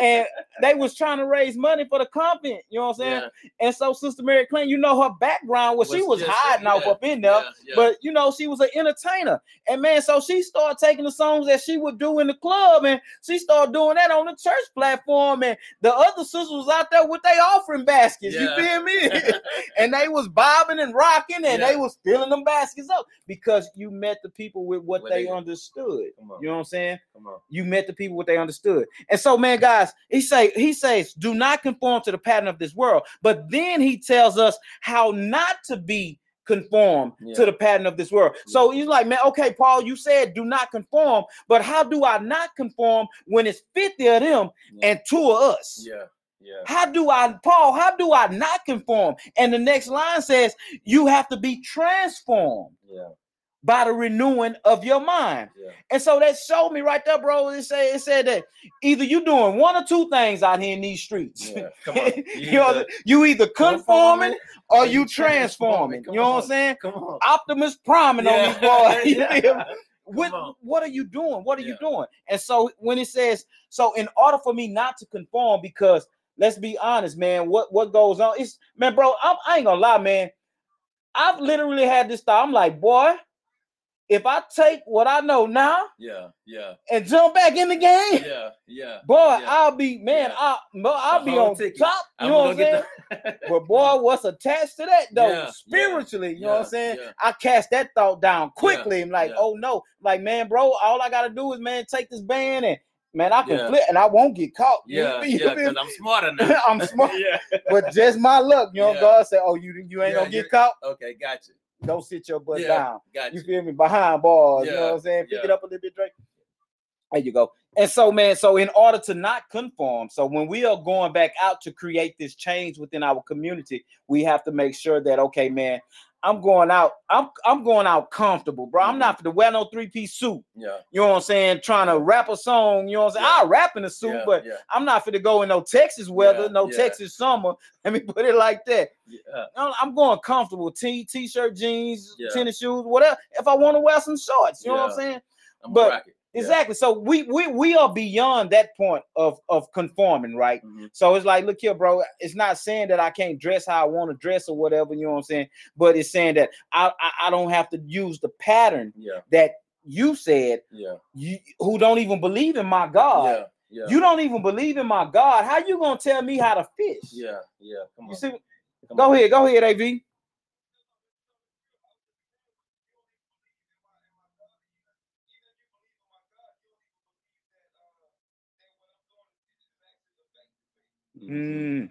And they was trying to raise money for the convent. You know what I'm saying?
Yeah.
And so Sister Mary Clarence, you know her background was she
Was
was
just-
hiding off
yeah,
up in there. But you know, she was an entertainer. And man, so she started taking the songs that she would do in the club, and she started doing that on the church platform. And the other sisters was out there with their offering baskets. You feel me? and they was bobbing and rocking, and they was filling them baskets up because you met the people with what
What
they
they-
understood.
On.
You know what I'm saying?
Come on.
You met the people what they understood. And so, man, guys, he say he says, do not conform to the pattern of this world. But then he tells us how not to be conformed to the pattern of this world. So he's like, man, okay, Paul, you said do not conform, but how do I not conform when it's 50 of them
Yeah.
and two of us?
Yeah. Yeah.
How do I, Paul, how do I not conform? And the next line says, you have to be transformed
Yeah.
By the renewing of your mind.
Yeah.
And so that showed me right there, bro. It said it said that either you doing one or two things out here in these streets.
Yeah. Come on.
you, know, you either conforming or you transforming. You know what I'm saying?
Come on.
Optimus priming on these boys.
Yeah.
What,
on.
what are you doing? What are you doing? And so when it says, so in order for me not to conform, because let's be honest, man, what what goes on? It's man, bro. I'm, I ain't gonna lie, man. I've literally had this thought. I'm like, boy, if I take what I know now
Yeah. Yeah.
and jump back in the game,
Yeah. Yeah.
boy,
yeah.
I'll be man,
Yeah.
I, bro, I'll
The
be on
ticket.
top. You
I'm
know what I'm saying?
the-
But boy, what's attached to that though,
Yeah,
spiritually, you know what I'm saying? I cast that thought down quickly. I'm like, oh no, like man, bro, all I gotta do is man, take this band and man, I can
Yeah.
flip and I won't get caught.
Yeah.
feel me?
Yeah. Because I'm smarter now.
I'm smart,
yeah.
but just my luck, you know.
Yeah.
God said, oh, you you ain't
Yeah,
gonna get caught.
Okay. Gotcha.
Don't sit your butt
Yeah.
down.
Gotcha.
You feel me? Behind bars, you know what I'm saying? Pick it up a little bit, Drake. There you go. And so, man, so in order to not conform, so when we are going back out to create this change within our community, we have to make sure that okay, man, I'm going out, I'm I'm going out comfortable, bro. I'm mm-hmm. not for the wear no three-piece suit.
Yeah.
You know what I'm saying? Trying to rap a song, you know what I'm saying?
Yeah.
I'll rap in a suit,
yeah,
but
yeah.
I'm not for to go in no Texas weather, no. Texas summer. Let me put it like that.
Yeah.
I'm I'm going comfortable. T t-shirt, jeans, tennis shoes, whatever. If I want to wear some shorts, you know what I'm saying?
I'm
But-
but, rocket. Yeah.
Exactly. So we we we are beyond that point of of conforming, right?
Mhm.
So it's like, look here, bro. It's not saying that I can't dress how I want to dress or whatever, you know what I'm saying? But it's saying that I I, I don't have to use the pattern
Yeah.
that you said,
Yeah.
you who don't even believe in my God.
Yeah. Yeah.
You don't even believe in my God. How you gonna tell me how to fish?
Yeah. Yeah. Come on.
You see,
Come
go
on.
ahead, go ahead, AV.
Mhm.
Mm.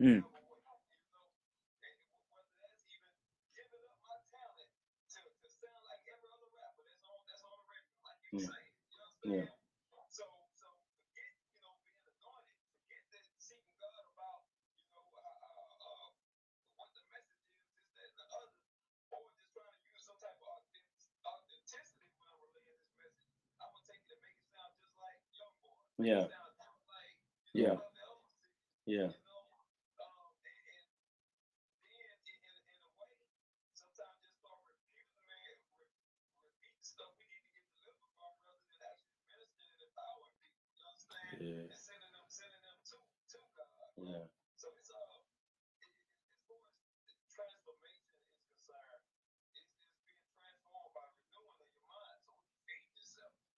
Mm.
Yeah. Yeah. Yeah. Yeah. Yeah.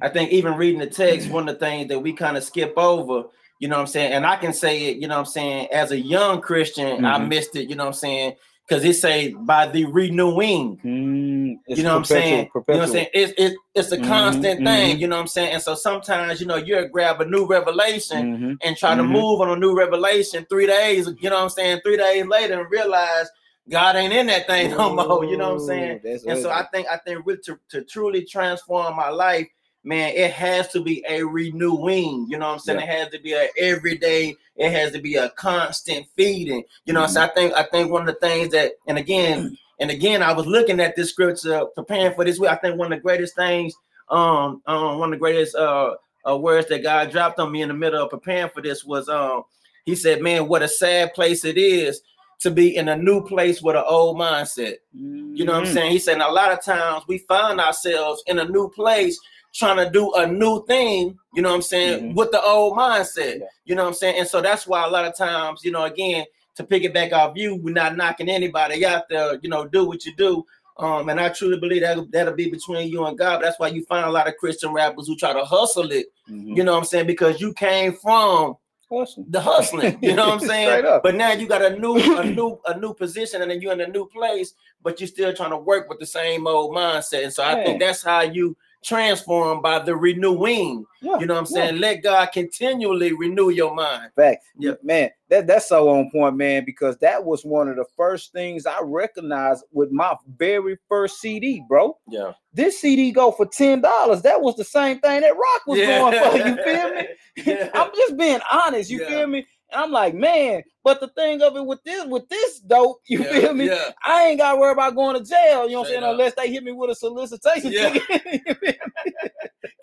I think even reading the text, one of the things that we kind of skip over, you know what I'm saying? And I can say it, you know what I'm saying, as a young Christian, mm-hmm. I missed it, you know what I'm saying? Because it say by the renewing. Mm, you know what I'm saying? Perpetual. You know what I'm saying? It's it, it's a mm-hmm, constant mm-hmm, thing, you know what I'm saying? And so sometimes, you know, you grab a new revelation mm-hmm, and try to mm-hmm. move on a new revelation three days, you know what I'm saying, three days later and realize God ain't in that thing no more. You know what I'm saying? and so I think I think with to, to truly transform my life, man, it has to be a renewing. You know what I'm saying? Yeah. It has to be a everyday. It has to be a constant feeding. You know, mm-hmm. so I think I think one of the things that, and again, and again, I was looking at this scripture, preparing for this week. I think one of the greatest things, um, um, one of the greatest uh, uh words that God dropped on me in the middle of preparing for this was um, He said, "Man, what a sad place it is." to be in a new place with an old mindset. Mm-hmm. You know what I'm mm-hmm. saying? He said a lot of times we find ourselves in a new place trying to do a new thing, you know what I'm saying, mm-hmm. with the old mindset. Yeah. You know what I'm saying? And so that's why a lot of times, you know, again, to pick it back off you, we're not knocking anybody out there, you know, do what you do. Um, and I truly believe that that'll be between you and God. That's why you find a lot of Christian rappers who try to hustle it. Mm-hmm. You know what I'm saying? Because you came from hustling. the hustling. You know what I'm saying? but now you got a new, a new, a new position, and then you're in a new place, but you're still trying to work with the same old mindset. And so I think that's how you transformed by the renewing. Yeah, you know what I'm saying? Yeah. Let God continually renew your mind.
Fact. Yeah, man, that, that's so on point, man, because that was one of the first things I recognized with my very first CD, bro.
Yeah.
This CD go for $10. That was the same thing that Rock was yeah. going for. You feel me? I'm just being honest. You feel me? And I'm like, man, but the thing of it with this, with this dope, you yeah, feel me? Yeah. I ain't gotta worry about going to jail, you know what I'm saying? Up. Unless they hit me with a solicitation yeah.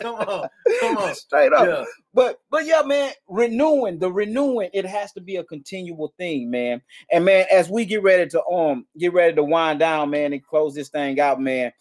come on, come on.
Straight up. Yeah. But but yeah, man, renewing, the renewing, it has to be a continual thing, man. And man, as we get ready to um get ready to wind down, man, and close this thing out, man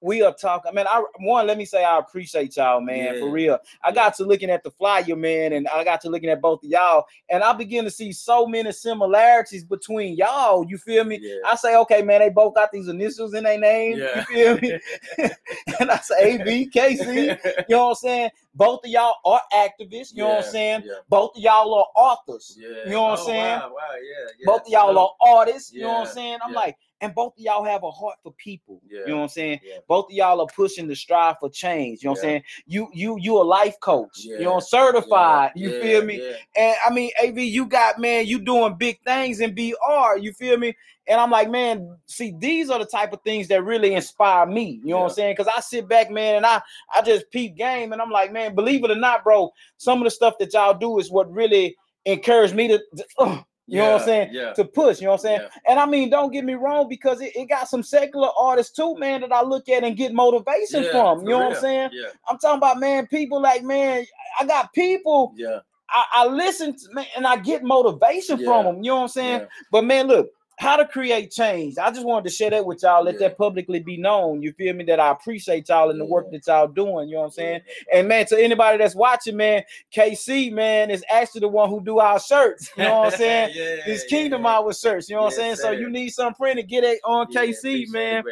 we are talking. Man, I one, let me say I appreciate y'all, man, yeah. for real. I got to looking at the flyer, man, and I got to looking at both of y'all, and I begin to see so many similarities between y'all. You feel me? Yeah. I say, okay, man, they both got these initials in their name. Yeah. You feel me? and I say A V K C. You know what I'm saying? Both of y'all are activists. You know what I'm saying? Both of y'all are authors. You know what I'm oh, saying? Wow, wow, yeah, Both of y'all are artists. You know what I'm saying? I'm like and both of y'all have a heart for people. Yeah. You know what I'm saying? Yeah. Both of y'all are pushing the strive for change. You know what I'm saying? You you you a life coach. You know, certified. You feel me? And I mean, AV, you got man, you doing big things in BR. You feel me? And I'm like, man, see, these are the type of things that really inspire me. You know what I'm saying? Because I sit back, man, and I I just peep game, and I'm like, man, believe it or not, bro, some of the stuff that y'all do is what really encouraged me to. Uh, you yeah, know what I'm saying? Yeah. To push, you know what I'm saying? Yeah. And I mean, don't get me wrong, because it, it, got some secular artists too, man, that I look at and get motivation from. You know real. what I'm saying? Yeah. I'm talking about man, people like man, I got people.
Yeah.
I, I listen to, man, and I get motivation from them. You know what I'm saying? But man, look, how to create change. I just wanted to share that with y'all, let yeah. that publicly be known. You feel me? That I appreciate y'all and the work that y'all doing. You know what I'm saying? And man, to anybody that's watching, man, KC, man, is actually the one who do our shirts. You know what I'm saying? yeah, This Kingdom yeah. Hour shirts. You know what I'm saying? Sir. So you need some printed, get it on KC, man.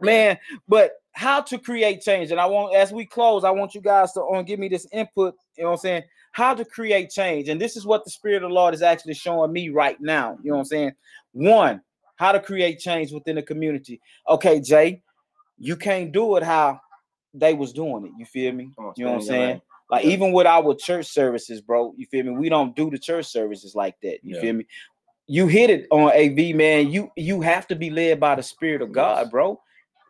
Man, but how to create change. And I want, as we close, I want you guys to um, give me this input. You know what I'm saying? How to create change. And this is what the Spirit of the Lord is actually showing me right now. You know what I'm saying? One, how to create change within the community. Okay, Jay, you can't do it how they was doing it. You feel me? You know what I'm saying? Like yeah. even with our church services, bro. You feel me? We don't do the church services like that. You yeah. feel me? You hit it on AV, man. You you have to be led by the Spirit of God, bro.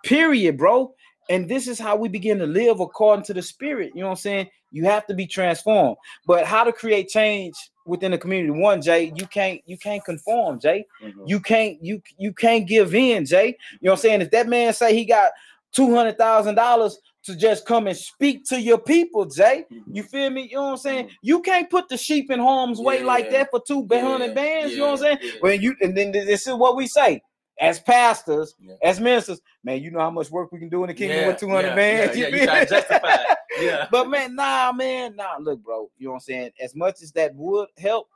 Period, bro. And this is how we begin to live according to the Spirit. You know what I'm saying? You have to be transformed. But how to create change within the community. One, Jay, you can't you can't conform, Jay. Mm-hmm. You can't you you can't give in, Jay. You know what I'm saying? If that man say he got two hundred thousand dollars to just come and speak to your people, Jay. Mm-hmm. You feel me? You know what I'm saying? Mm-hmm. You can't put the sheep in harm's way yeah. like that for two hundred yeah. bands. You know what I'm saying? When you and then this is what we say as pastors, yeah. as ministers, man, you know how much work we can do in the kingdom yeah, with 200 yeah, man. Yeah, you yeah, justify Yeah. but man, nah, man, nah, look, bro, you know what I'm saying? As much as that would help,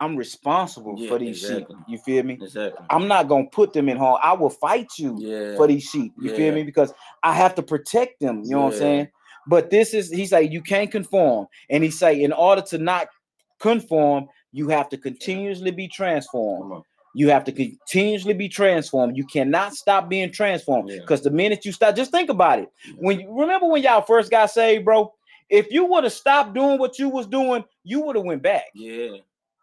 I'm responsible for these
exactly.
sheep. You feel me?
Exactly.
I'm not gonna put them in harm. I will fight you for these sheep. You feel me? Because I have to protect them. You know what I'm saying? But this is he's like, you can't conform, and he say in order to not conform, you have to continuously be transformed. You have to continuously be transformed. You cannot stop being transformed
Yeah.
because the minute you stop, just think about it. When you remember when y'all first got saved, bro. If you would have stopped doing what you was doing, you would have went back.
Yeah.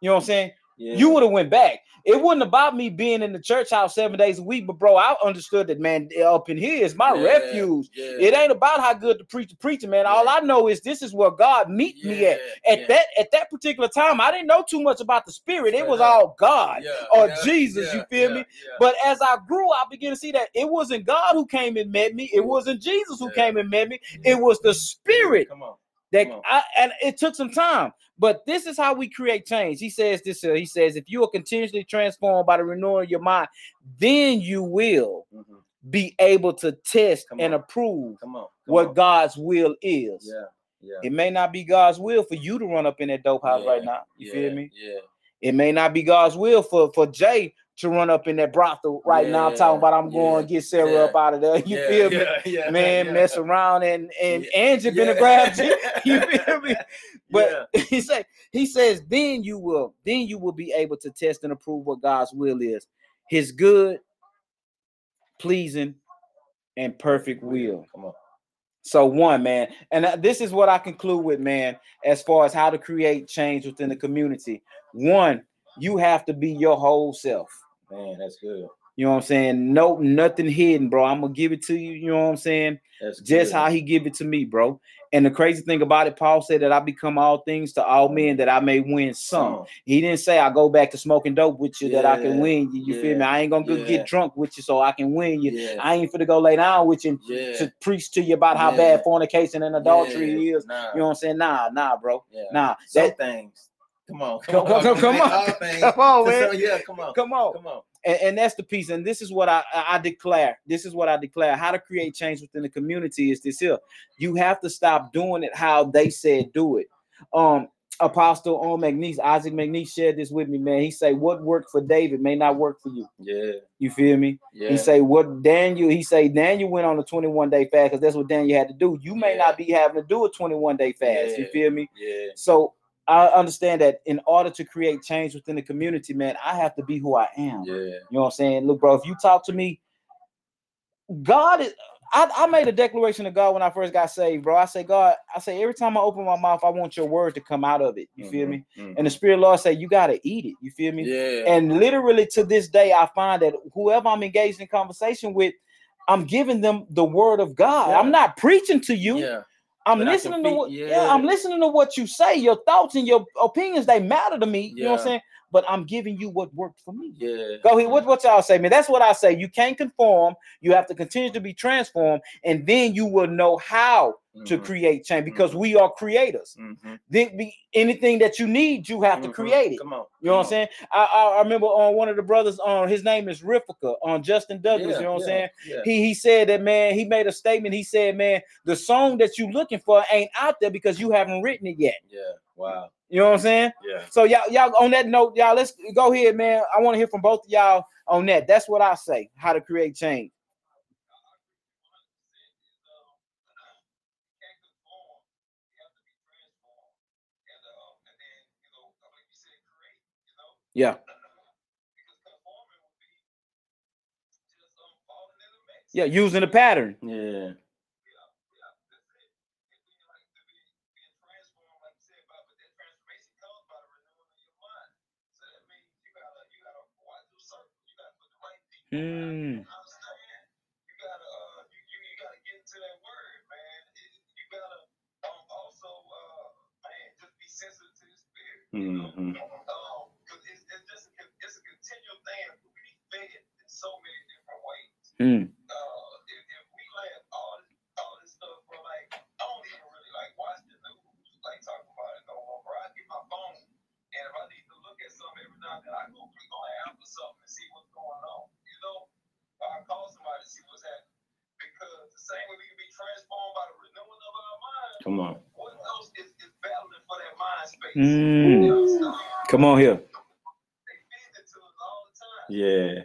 You know what I'm saying?
Yeah.
You would have went back. It wasn't about me being in the church house seven days a week, but bro, I understood that man up in here is my
Yeah,
refuge.
Yeah.
It ain't about how good the preacher preaching, man. All I know is this is where God meet me at. At that at that particular time, I didn't know too much about the spirit. It was
uh-huh.
all God or Jesus. you feel me? But as I grew, I began to see that it wasn't God who came and met me. It wasn't Jesus who came and met me. Mm-hmm. It was the mm-hmm. spirit
Come on.
That I, and it took some time. But this is how we create change. He says this. Uh, he says, if you are continuously transformed by the renewing of your mind, then you will
Mhm.
be able to test
Come
and
on.
approve
Come on. Come
what
on.
God's will is.
Yeah. Yeah.
It may not be God's will for you to run up in that dope house right now. You
yeah,
feel me?
Yeah.
It may not be God's will for for Jay to run up in that brothel right now.
I'm
Talking about I'm
yeah,
going to get Sarah
yeah.
up out of there. You
yeah,
feel me?
yeah, Yeah.
Man,
yeah.
mess around and and
Yeah,
Angie been to grab you. You feel me? But
Yeah.
he say he says then you will then you will be able to test and approve what God's will is, His good, pleasing, and perfect will.
Come on.
So one man, and this is what I conclude with, man, as far as how to create change within the community. One, you have to be your whole self.
Man, that's good.
You know what I'm saying? No, nothing hidden, bro. I'm gonna give it to you. You know what I'm saying?
That's
Just
good.
how he give it to me, bro. And the crazy thing about it, Paul said that I become all things to all men that I may win some. He didn't say I go back to smoking dope with you that I can win you. You feel me? I ain't gonna go
yeah.
get drunk with you so I can win you.
Yeah.
I ain't finna go lay down with you
yeah.
to preach to you about how
Yeah.
bad fornication and adultery
yeah.
is.
Nah.
You know what I'm saying? Nah, nah, bro.
yeah.
Nah.
Some
That,
things. Come on.
Come- come- come- come on. come on, man.
yeah, come on.
Come on.
Come on.
and, and that's the piece and this is what I, I declare this is what i declare how to create change within the community is this here you have to stop doing it how they said do it um apostle on mcneese isaac mcneese shared this with me man he say what worked for david may not work for you
Yeah.
you feel me
Yeah.
he say what daniel he say daniel went on a 21 day fast because that's what daniel had to do you may
Yeah.
not be having to do a 21 day fast you feel me
yeah.
so I understand that in order to create change within the community, man, I have to be who I am.
Yeah.
You know what I'm saying? Look, bro, if you talk to me, God is. I, I made a declaration to God when I first got saved, bro. I say, God, I say every time I open my mouth, I want your word to come out of it. You feel
Mhm,
me?
mhm.
And the Spirit of the Lord say, you gotta eat it. You feel me?
Yeah.
And literally to this day, I find that whoever I'm engaged in conversation with, I'm giving them the word of God.
Yeah.
I'm not preaching to you.
yeah.
I'm listening to what yeah.
yeah.
I'm listening to what you say. Your thoughts and your opinions, they matter to me. You know what I'm saying? But I'm giving you what worked for me.
Yeah.
Go ahead. What, what y'all say, man? That's what I say. You can't conform. You have to continue to be transformed, and then you will know how to
Mhm,
create change because
Mhm.
we are creators. Then be, anything that you need, you have to create it.
Come on.
You know what I'm saying? I, I, I remember on one of the brothers on his name is Riffica on Justin Douglas. you know what I'm saying?
Yeah.
He he said that man, he made a statement. He said, man, the song that you looking for ain't out there because you haven't written it yet.
Yeah. Wow.
You know what I'm saying?
Yeah.
So y'all, y'all on that note, y'all, let's go ahead, man. I want to hear from both of y'all on that. That's what I say, how to create change.
can't conform. You have to be transformed. And um, and then you know, I believe you said create. You know,
Yeah.
because conforming would be just um falling in the mix.
Yeah, using the pattern.
Yeah.
Yeah, yeah,
Mm.
Uh, mind,
Come on.
what else is, is battling for that mind space?
Mm. Come on here.
Yeah.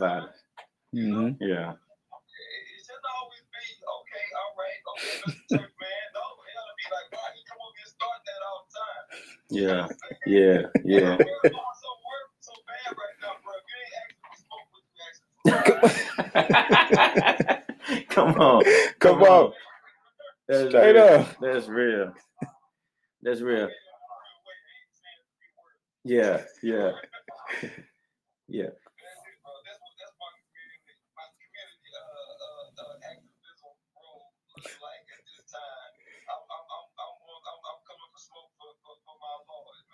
For smoke, what you asking for?
Come on.
Come on.
That's
Straight
real.
up.
That's real. That's real. Yeah. Yeah. Yeah.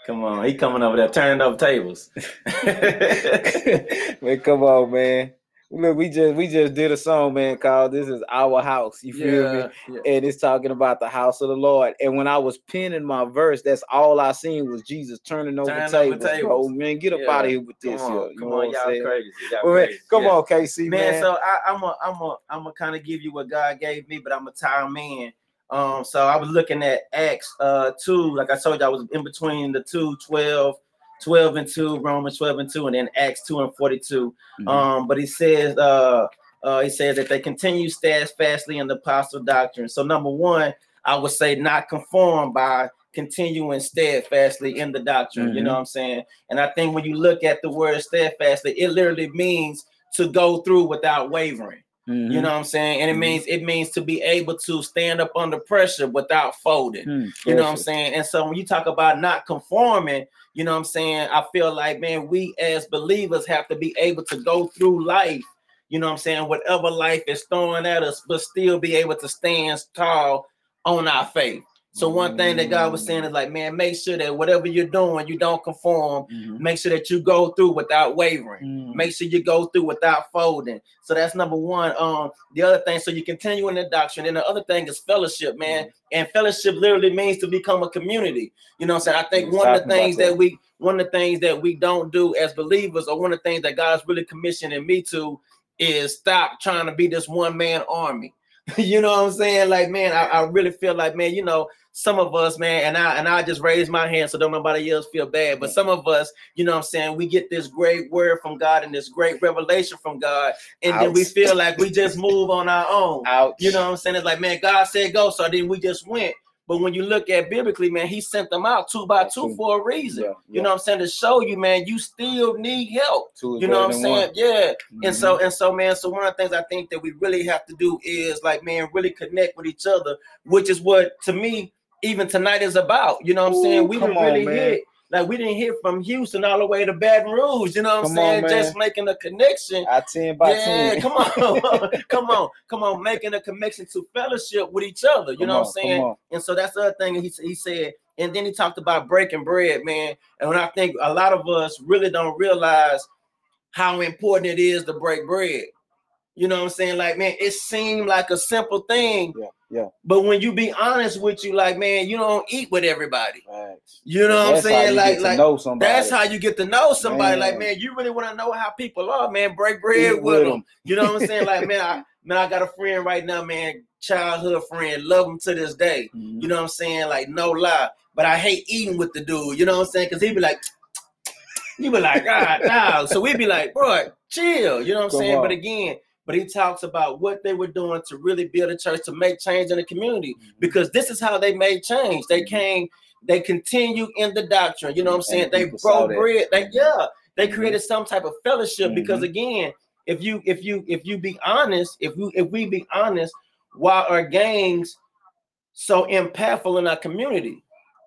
Come on. He coming over there turning up tables.
man, come on, man. Look, we just we just did a song, man, called "This Is Our House." You feel me?
yeah. yeah.
And it's talking about the house of the Lord. And when I was penning my verse, that's all I seen was Jesus turning over
Turning
tables,
over
bro. Man, get up
Yeah.
out of here with this.
Come
this.
on,
here. You
come
know
on,
what
y'all
saying?
crazy. Y'all
Well, man,
crazy.
come
Yeah.
on, KC,
man,
man.
so I, I'm a, I'm a, I'm gonna kind of give you what God gave me, but I'm a time man. Um, so I was looking at Acts uh two, like I told you, I was in between the two, 12, 12 and 2, Romans 12 and 2, and then Acts 2 and 42.
Mhm.
Um, but he says, uh, uh, he says that they continue steadfastly in the apostle doctrine. So, number one, I would say not conform by continuing steadfastly in the doctrine. You know what I'm saying? And I think when you look at the word steadfastly, it literally means to go through without wavering.
Mhm.
You know what I'm saying? And it
Mhm.
means it means to be able to stand up under pressure without folding.
Hmm,
You know what I'm saying? And so when you talk about not conforming, you know what I'm saying? I feel like, man, we as believers have to be able to go through life, you know what I'm saying? Whatever life is throwing at us, but still be able to stand tall on our faith. So one thing that God was saying is like, man, make sure that whatever you're doing, you don't conform.
Mhm.
Make sure that you go through without wavering
Mhm.
make sure you go through without folding. So that's number one. Um, the other thing, so you continue in the doctrine. And the other thing is fellowship, man. And fellowship literally means to become a community. You know what I'm saying? I think one of the things
that.
that we one of the things that we don't do as believers, or one of the things that God's really commissioning me to is stop trying to be this one man army. you know what I'm saying? Like, man, I, I really feel like, man, you know, some of us, man, and I and I just raise my hand so don't nobody else feel bad. But some of us, you know what I'm saying, we get this great word from God and this great revelation from God, and then we feel like we just move on our own.
Ouch.
You know what I'm saying? It's like, man, God said go, so then we just went. But when you look at biblically, man, he sent them out two by two for a reason.
Yeah,
You know what I'm saying? To show you, man, you still need help.
Two
You know what I'm
than one.
saying? Yeah. And
Mhm.
so and so, man. So one of the things I think that we really have to do is like, man, really connect with each other, which is what to me even tonight is about. You know what I'm
Ooh,
saying? We done really
on,
hit. Like we didn't hear from Houston all the way to Baton Rouge. You know what I'm
Come on,
saying?
man.
Just making a connection.
I ten by
Yeah,
ten.
come on, come on, come on, making a connection to fellowship with each other. You
Come
know
on,
what I'm saying? And so that's the other thing he, he said. And then he talked about breaking bread, man. And when I think a lot of us really don't realize how important it is to break bread. You know what I'm saying? Like, man, it seemed like a simple thing,
Yeah, yeah.
but when you be honest with you, like, man, you don't eat with everybody.
Facts.
You know what I'm
That's
saying? Like, like
know somebody.
that's how you get to know somebody. Like,
Man.
man, you really want to know how people are, man. Break bread
Eat
with
them.
them.
'em.
You know what I'm saying? Like, man, I man, I got a friend right now, man, childhood friend, love him to this day.
Mhm.
You know what I'm saying? Like, no lie. But I hate eating with the dude. You know what I'm saying? Because he'd be like, you be like, God. So we'd be like, bro, chill. You know what I'm
Come
saying? But again, but he talks about what they were doing to really build a church to make change in the community
Mm-hmm.
because this is how they made change. They came, they continued in the doctrine. You know what I'm saying? They broke bread. They yeah, they
Mhm.
created some type of fellowship because
Mhm.
again, if you if you if you be honest, if you if we be honest, why are gangs so impactful in our community?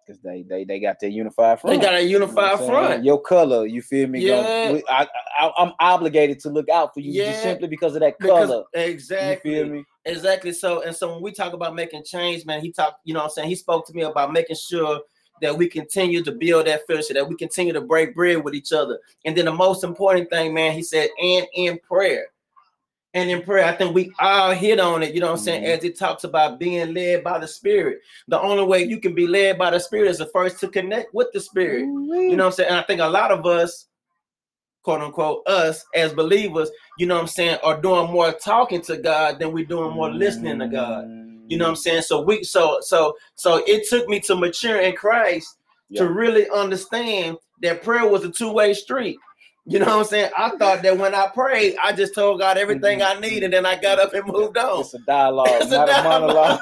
Cause they they they got their unified front.
They got a
You know
unified front.
Your color, you feel me?
Yeah.
Gonna- I, I'm obligated to look out for you
Yeah.
just simply because of that
Because
color.
exactly.
You feel me?
Exactly. So and so when we talk about making change, man, he talked, you know what I'm saying? He spoke to me about making sure that we continue to build that fellowship, that we continue to break bread with each other. And then the most important thing, man, he said, and in prayer. And in prayer, I think we all hit on it, you know what I'm saying?
Mhm.
As it talks about being led by the spirit. The only way you can be led by the spirit is the first to connect with the spirit. You know what I'm saying? And I think a lot of us, quote unquote, us as believers, you know what I'm saying, are doing more talking to God than we're doing more listening to God. You know what I'm saying? So we so so so it took me to mature in Christ
Yeah.
to really understand that prayer was a two-way street. You know what I'm saying? I thought that when I prayed, I just told God everything I need, and then I got up and moved on.
It's a dialogue,
It's a
not a,
dialogue.
monologue.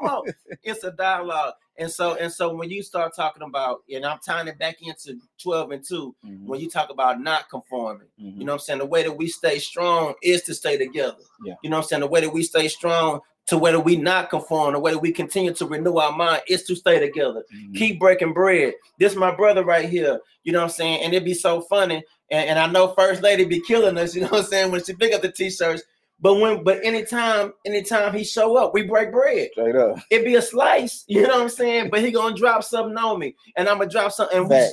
Come on, it's a dialogue. And so and so when you start talking about, and I'm tying it back into 12 and 2,
Mhm,
when you talk about not conforming,
mhm.
you know what I'm saying? The way that we stay strong is to stay together.
Yeah.
You know what I'm saying? The way that we stay strong to whether we not conform, the way that we continue to renew our mind is to stay together.
Mhm.
Keep breaking bread. This my brother right here. You know what I'm saying? And it'd be so funny. And, and I know First Lady be killing us, you know what I'm saying, when she pick up the t-shirts. But when but anytime, anytime he show up, we break bread.
Straight up.
It be a slice, you know what I'm saying? But he gonna drop something on me, and I'm gonna drop something. And we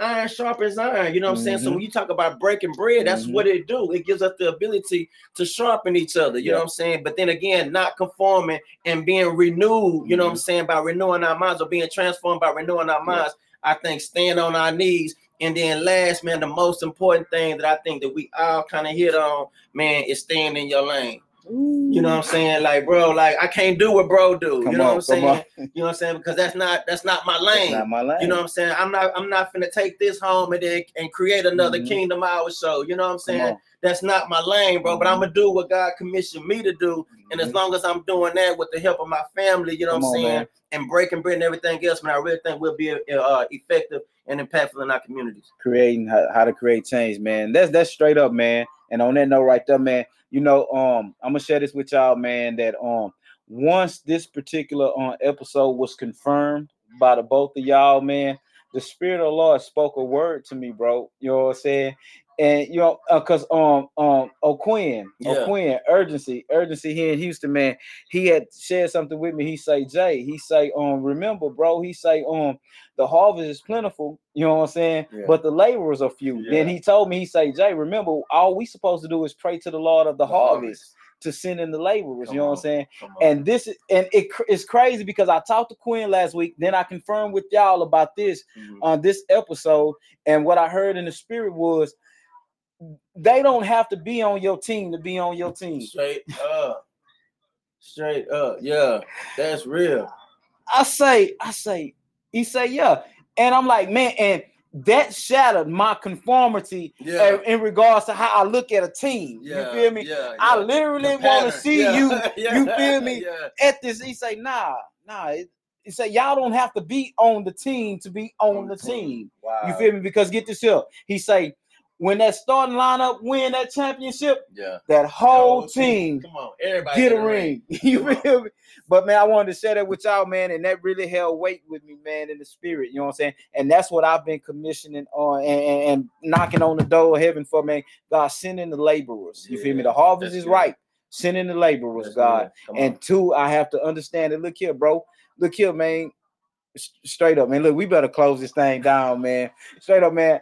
iron sharpens iron. You know what I'm saying? So
Mhm.
when you talk about breaking bread, that's
Mhm.
what it do. It gives us the ability to sharpen each other. You know what I'm saying? But then again, not conforming and being renewed. You know what I'm
Mhm.
saying? By renewing our minds or being transformed by renewing our
Yeah.
minds. I think stand on our knees. And then last, man, the most important thing that I think that we all kind of hit on, man, is staying in your lane. You know what I'm saying? Like, bro, like I can't do what bro do.
Come
you know
on,
what I'm
come on.
saying? You know what I'm saying? Because that's not that's not my lane.
not my lane.
You know what I'm saying? I'm not I'm not finna take this home and then and create another
Mhm.
Kingdom Hour show. You know what I'm saying? That's not my lane, bro. But
Mhm.
I'm gonna do what God commissioned me to do. And as
Mhm.
long as I'm doing that with the help of my family, you know
Come
what I'm
on,
saying?
man.
And breaking bread and everything else, man, I really think we'll be uh, effective and impactful in our communities.
creating how, how to create change, man. That's that's straight up, man. And on that note, right there, man. You know, um, I'm gonna share this with y'all, man. That um, once this particular um episode was confirmed by the both of y'all, man, the spirit of the Lord spoke a word to me, bro. You know what I'm saying? And you know, uh, cause um um O'Quinn,
Yeah.
O'Quinn, urgency, urgency here in Houston, man. He had shared something with me. He say, Jay, he say, um, remember, bro, he say, um, the harvest is plentiful, you know what I'm saying?
Yeah.
But the laborers are few. Then he told me, he say, Jay, remember, all we supposed to do is pray to the Lord of the, harvest, to send in the laborers.
Come
you know what. I'm saying? And this is and it's crazy because I talked to Quinn last week. Then I confirmed with y'all about this
Mhm.
on this episode. And what I heard in the spirit was they don't have to be on your team to be on your team.
straight up. Straight up. Yeah. That's real.
I say, I say, he say, yeah. And I'm like, man, and that shattered my conformity
Yeah.
in regards to how I look at a team.
Yeah.
You feel me?
Yeah.
I literally want to see you you feel me?
Yeah.
at this. He say, nah, nah. He say, y'all don't have to be on the team to be on the team.
Wow.
You feel me? Because get this here. He say, when that starting lineup win that championship,
Yeah.
that whole team
Come on, everybody
get a
get
ring. You feel me? But man, I wanted to share that with y'all, man, and that really held weight with me, man, in the spirit. You know what I'm saying? And that's what I've been commissioning on and, and, and knocking on the door of heaven for, man. God, sending the laborers. You feel me? The harvest is
good.
right. Sending the laborers,
That's
God.
good. Come on.
And two, I have to understand it. Look here, bro. Look here, man. S- Straight up, man. Look, we better close this thing down, man. Straight up, man.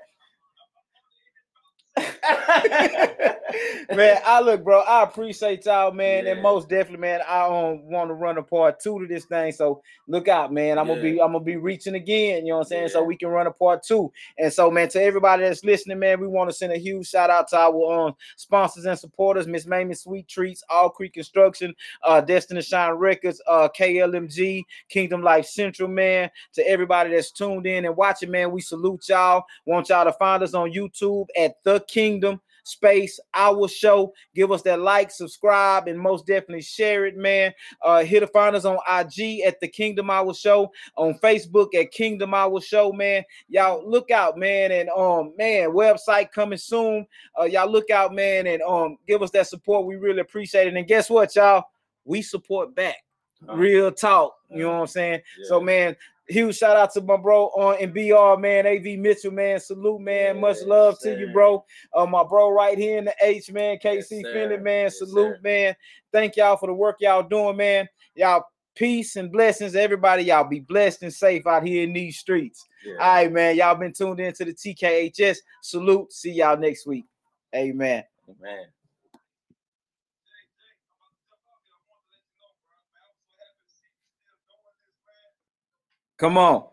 man, I look, bro. I appreciate y'all, man, and most definitely, man. I um, want to run a part two to this thing, so look out, man. I'm gonna be, I'm gonna be reaching again. You know what I'm saying? So we can run a part two. And so, man, to everybody that's listening, man, we want to send a huge shout out to our um, sponsors and supporters, Miss Mamie Sweet Treats, All Creek Construction, uh, Destiny Shine Records, uh, KLMG, Kingdom Life Central, man. To everybody that's tuned in and watching, man, we salute y'all. Want y'all to find us on YouTube at The Kingdom Space Our Show. Give us that like, subscribe, and most definitely share it, man. Uh, hit to find us on IG at The Kingdom Hour Show, on Facebook at Kingdom Hour Show, man. Y'all look out, man, and um, man, website coming soon. Uh, y'all look out, man, and um, give us that support. We really appreciate it. And guess what, y'all? We support back. Real talk. You know what I'm saying? So, man, huge shout out to my bro on and BR, man. AV Mitchell, man. Salute, man. Much
Yes,
love to you, bro. Uh, my bro right here in the H, man. KC
sir.
Fenley, man.
Yes,
Salute,
sir.
man. Thank y'all for the work y'all doing, man. Y'all peace and blessings, everybody. Y'all be blessed and safe out here in these streets.
yeah.
All right, man. Y'all been tuned in to the TKHS. Salute. See y'all next week. Amen.
man.
Come on.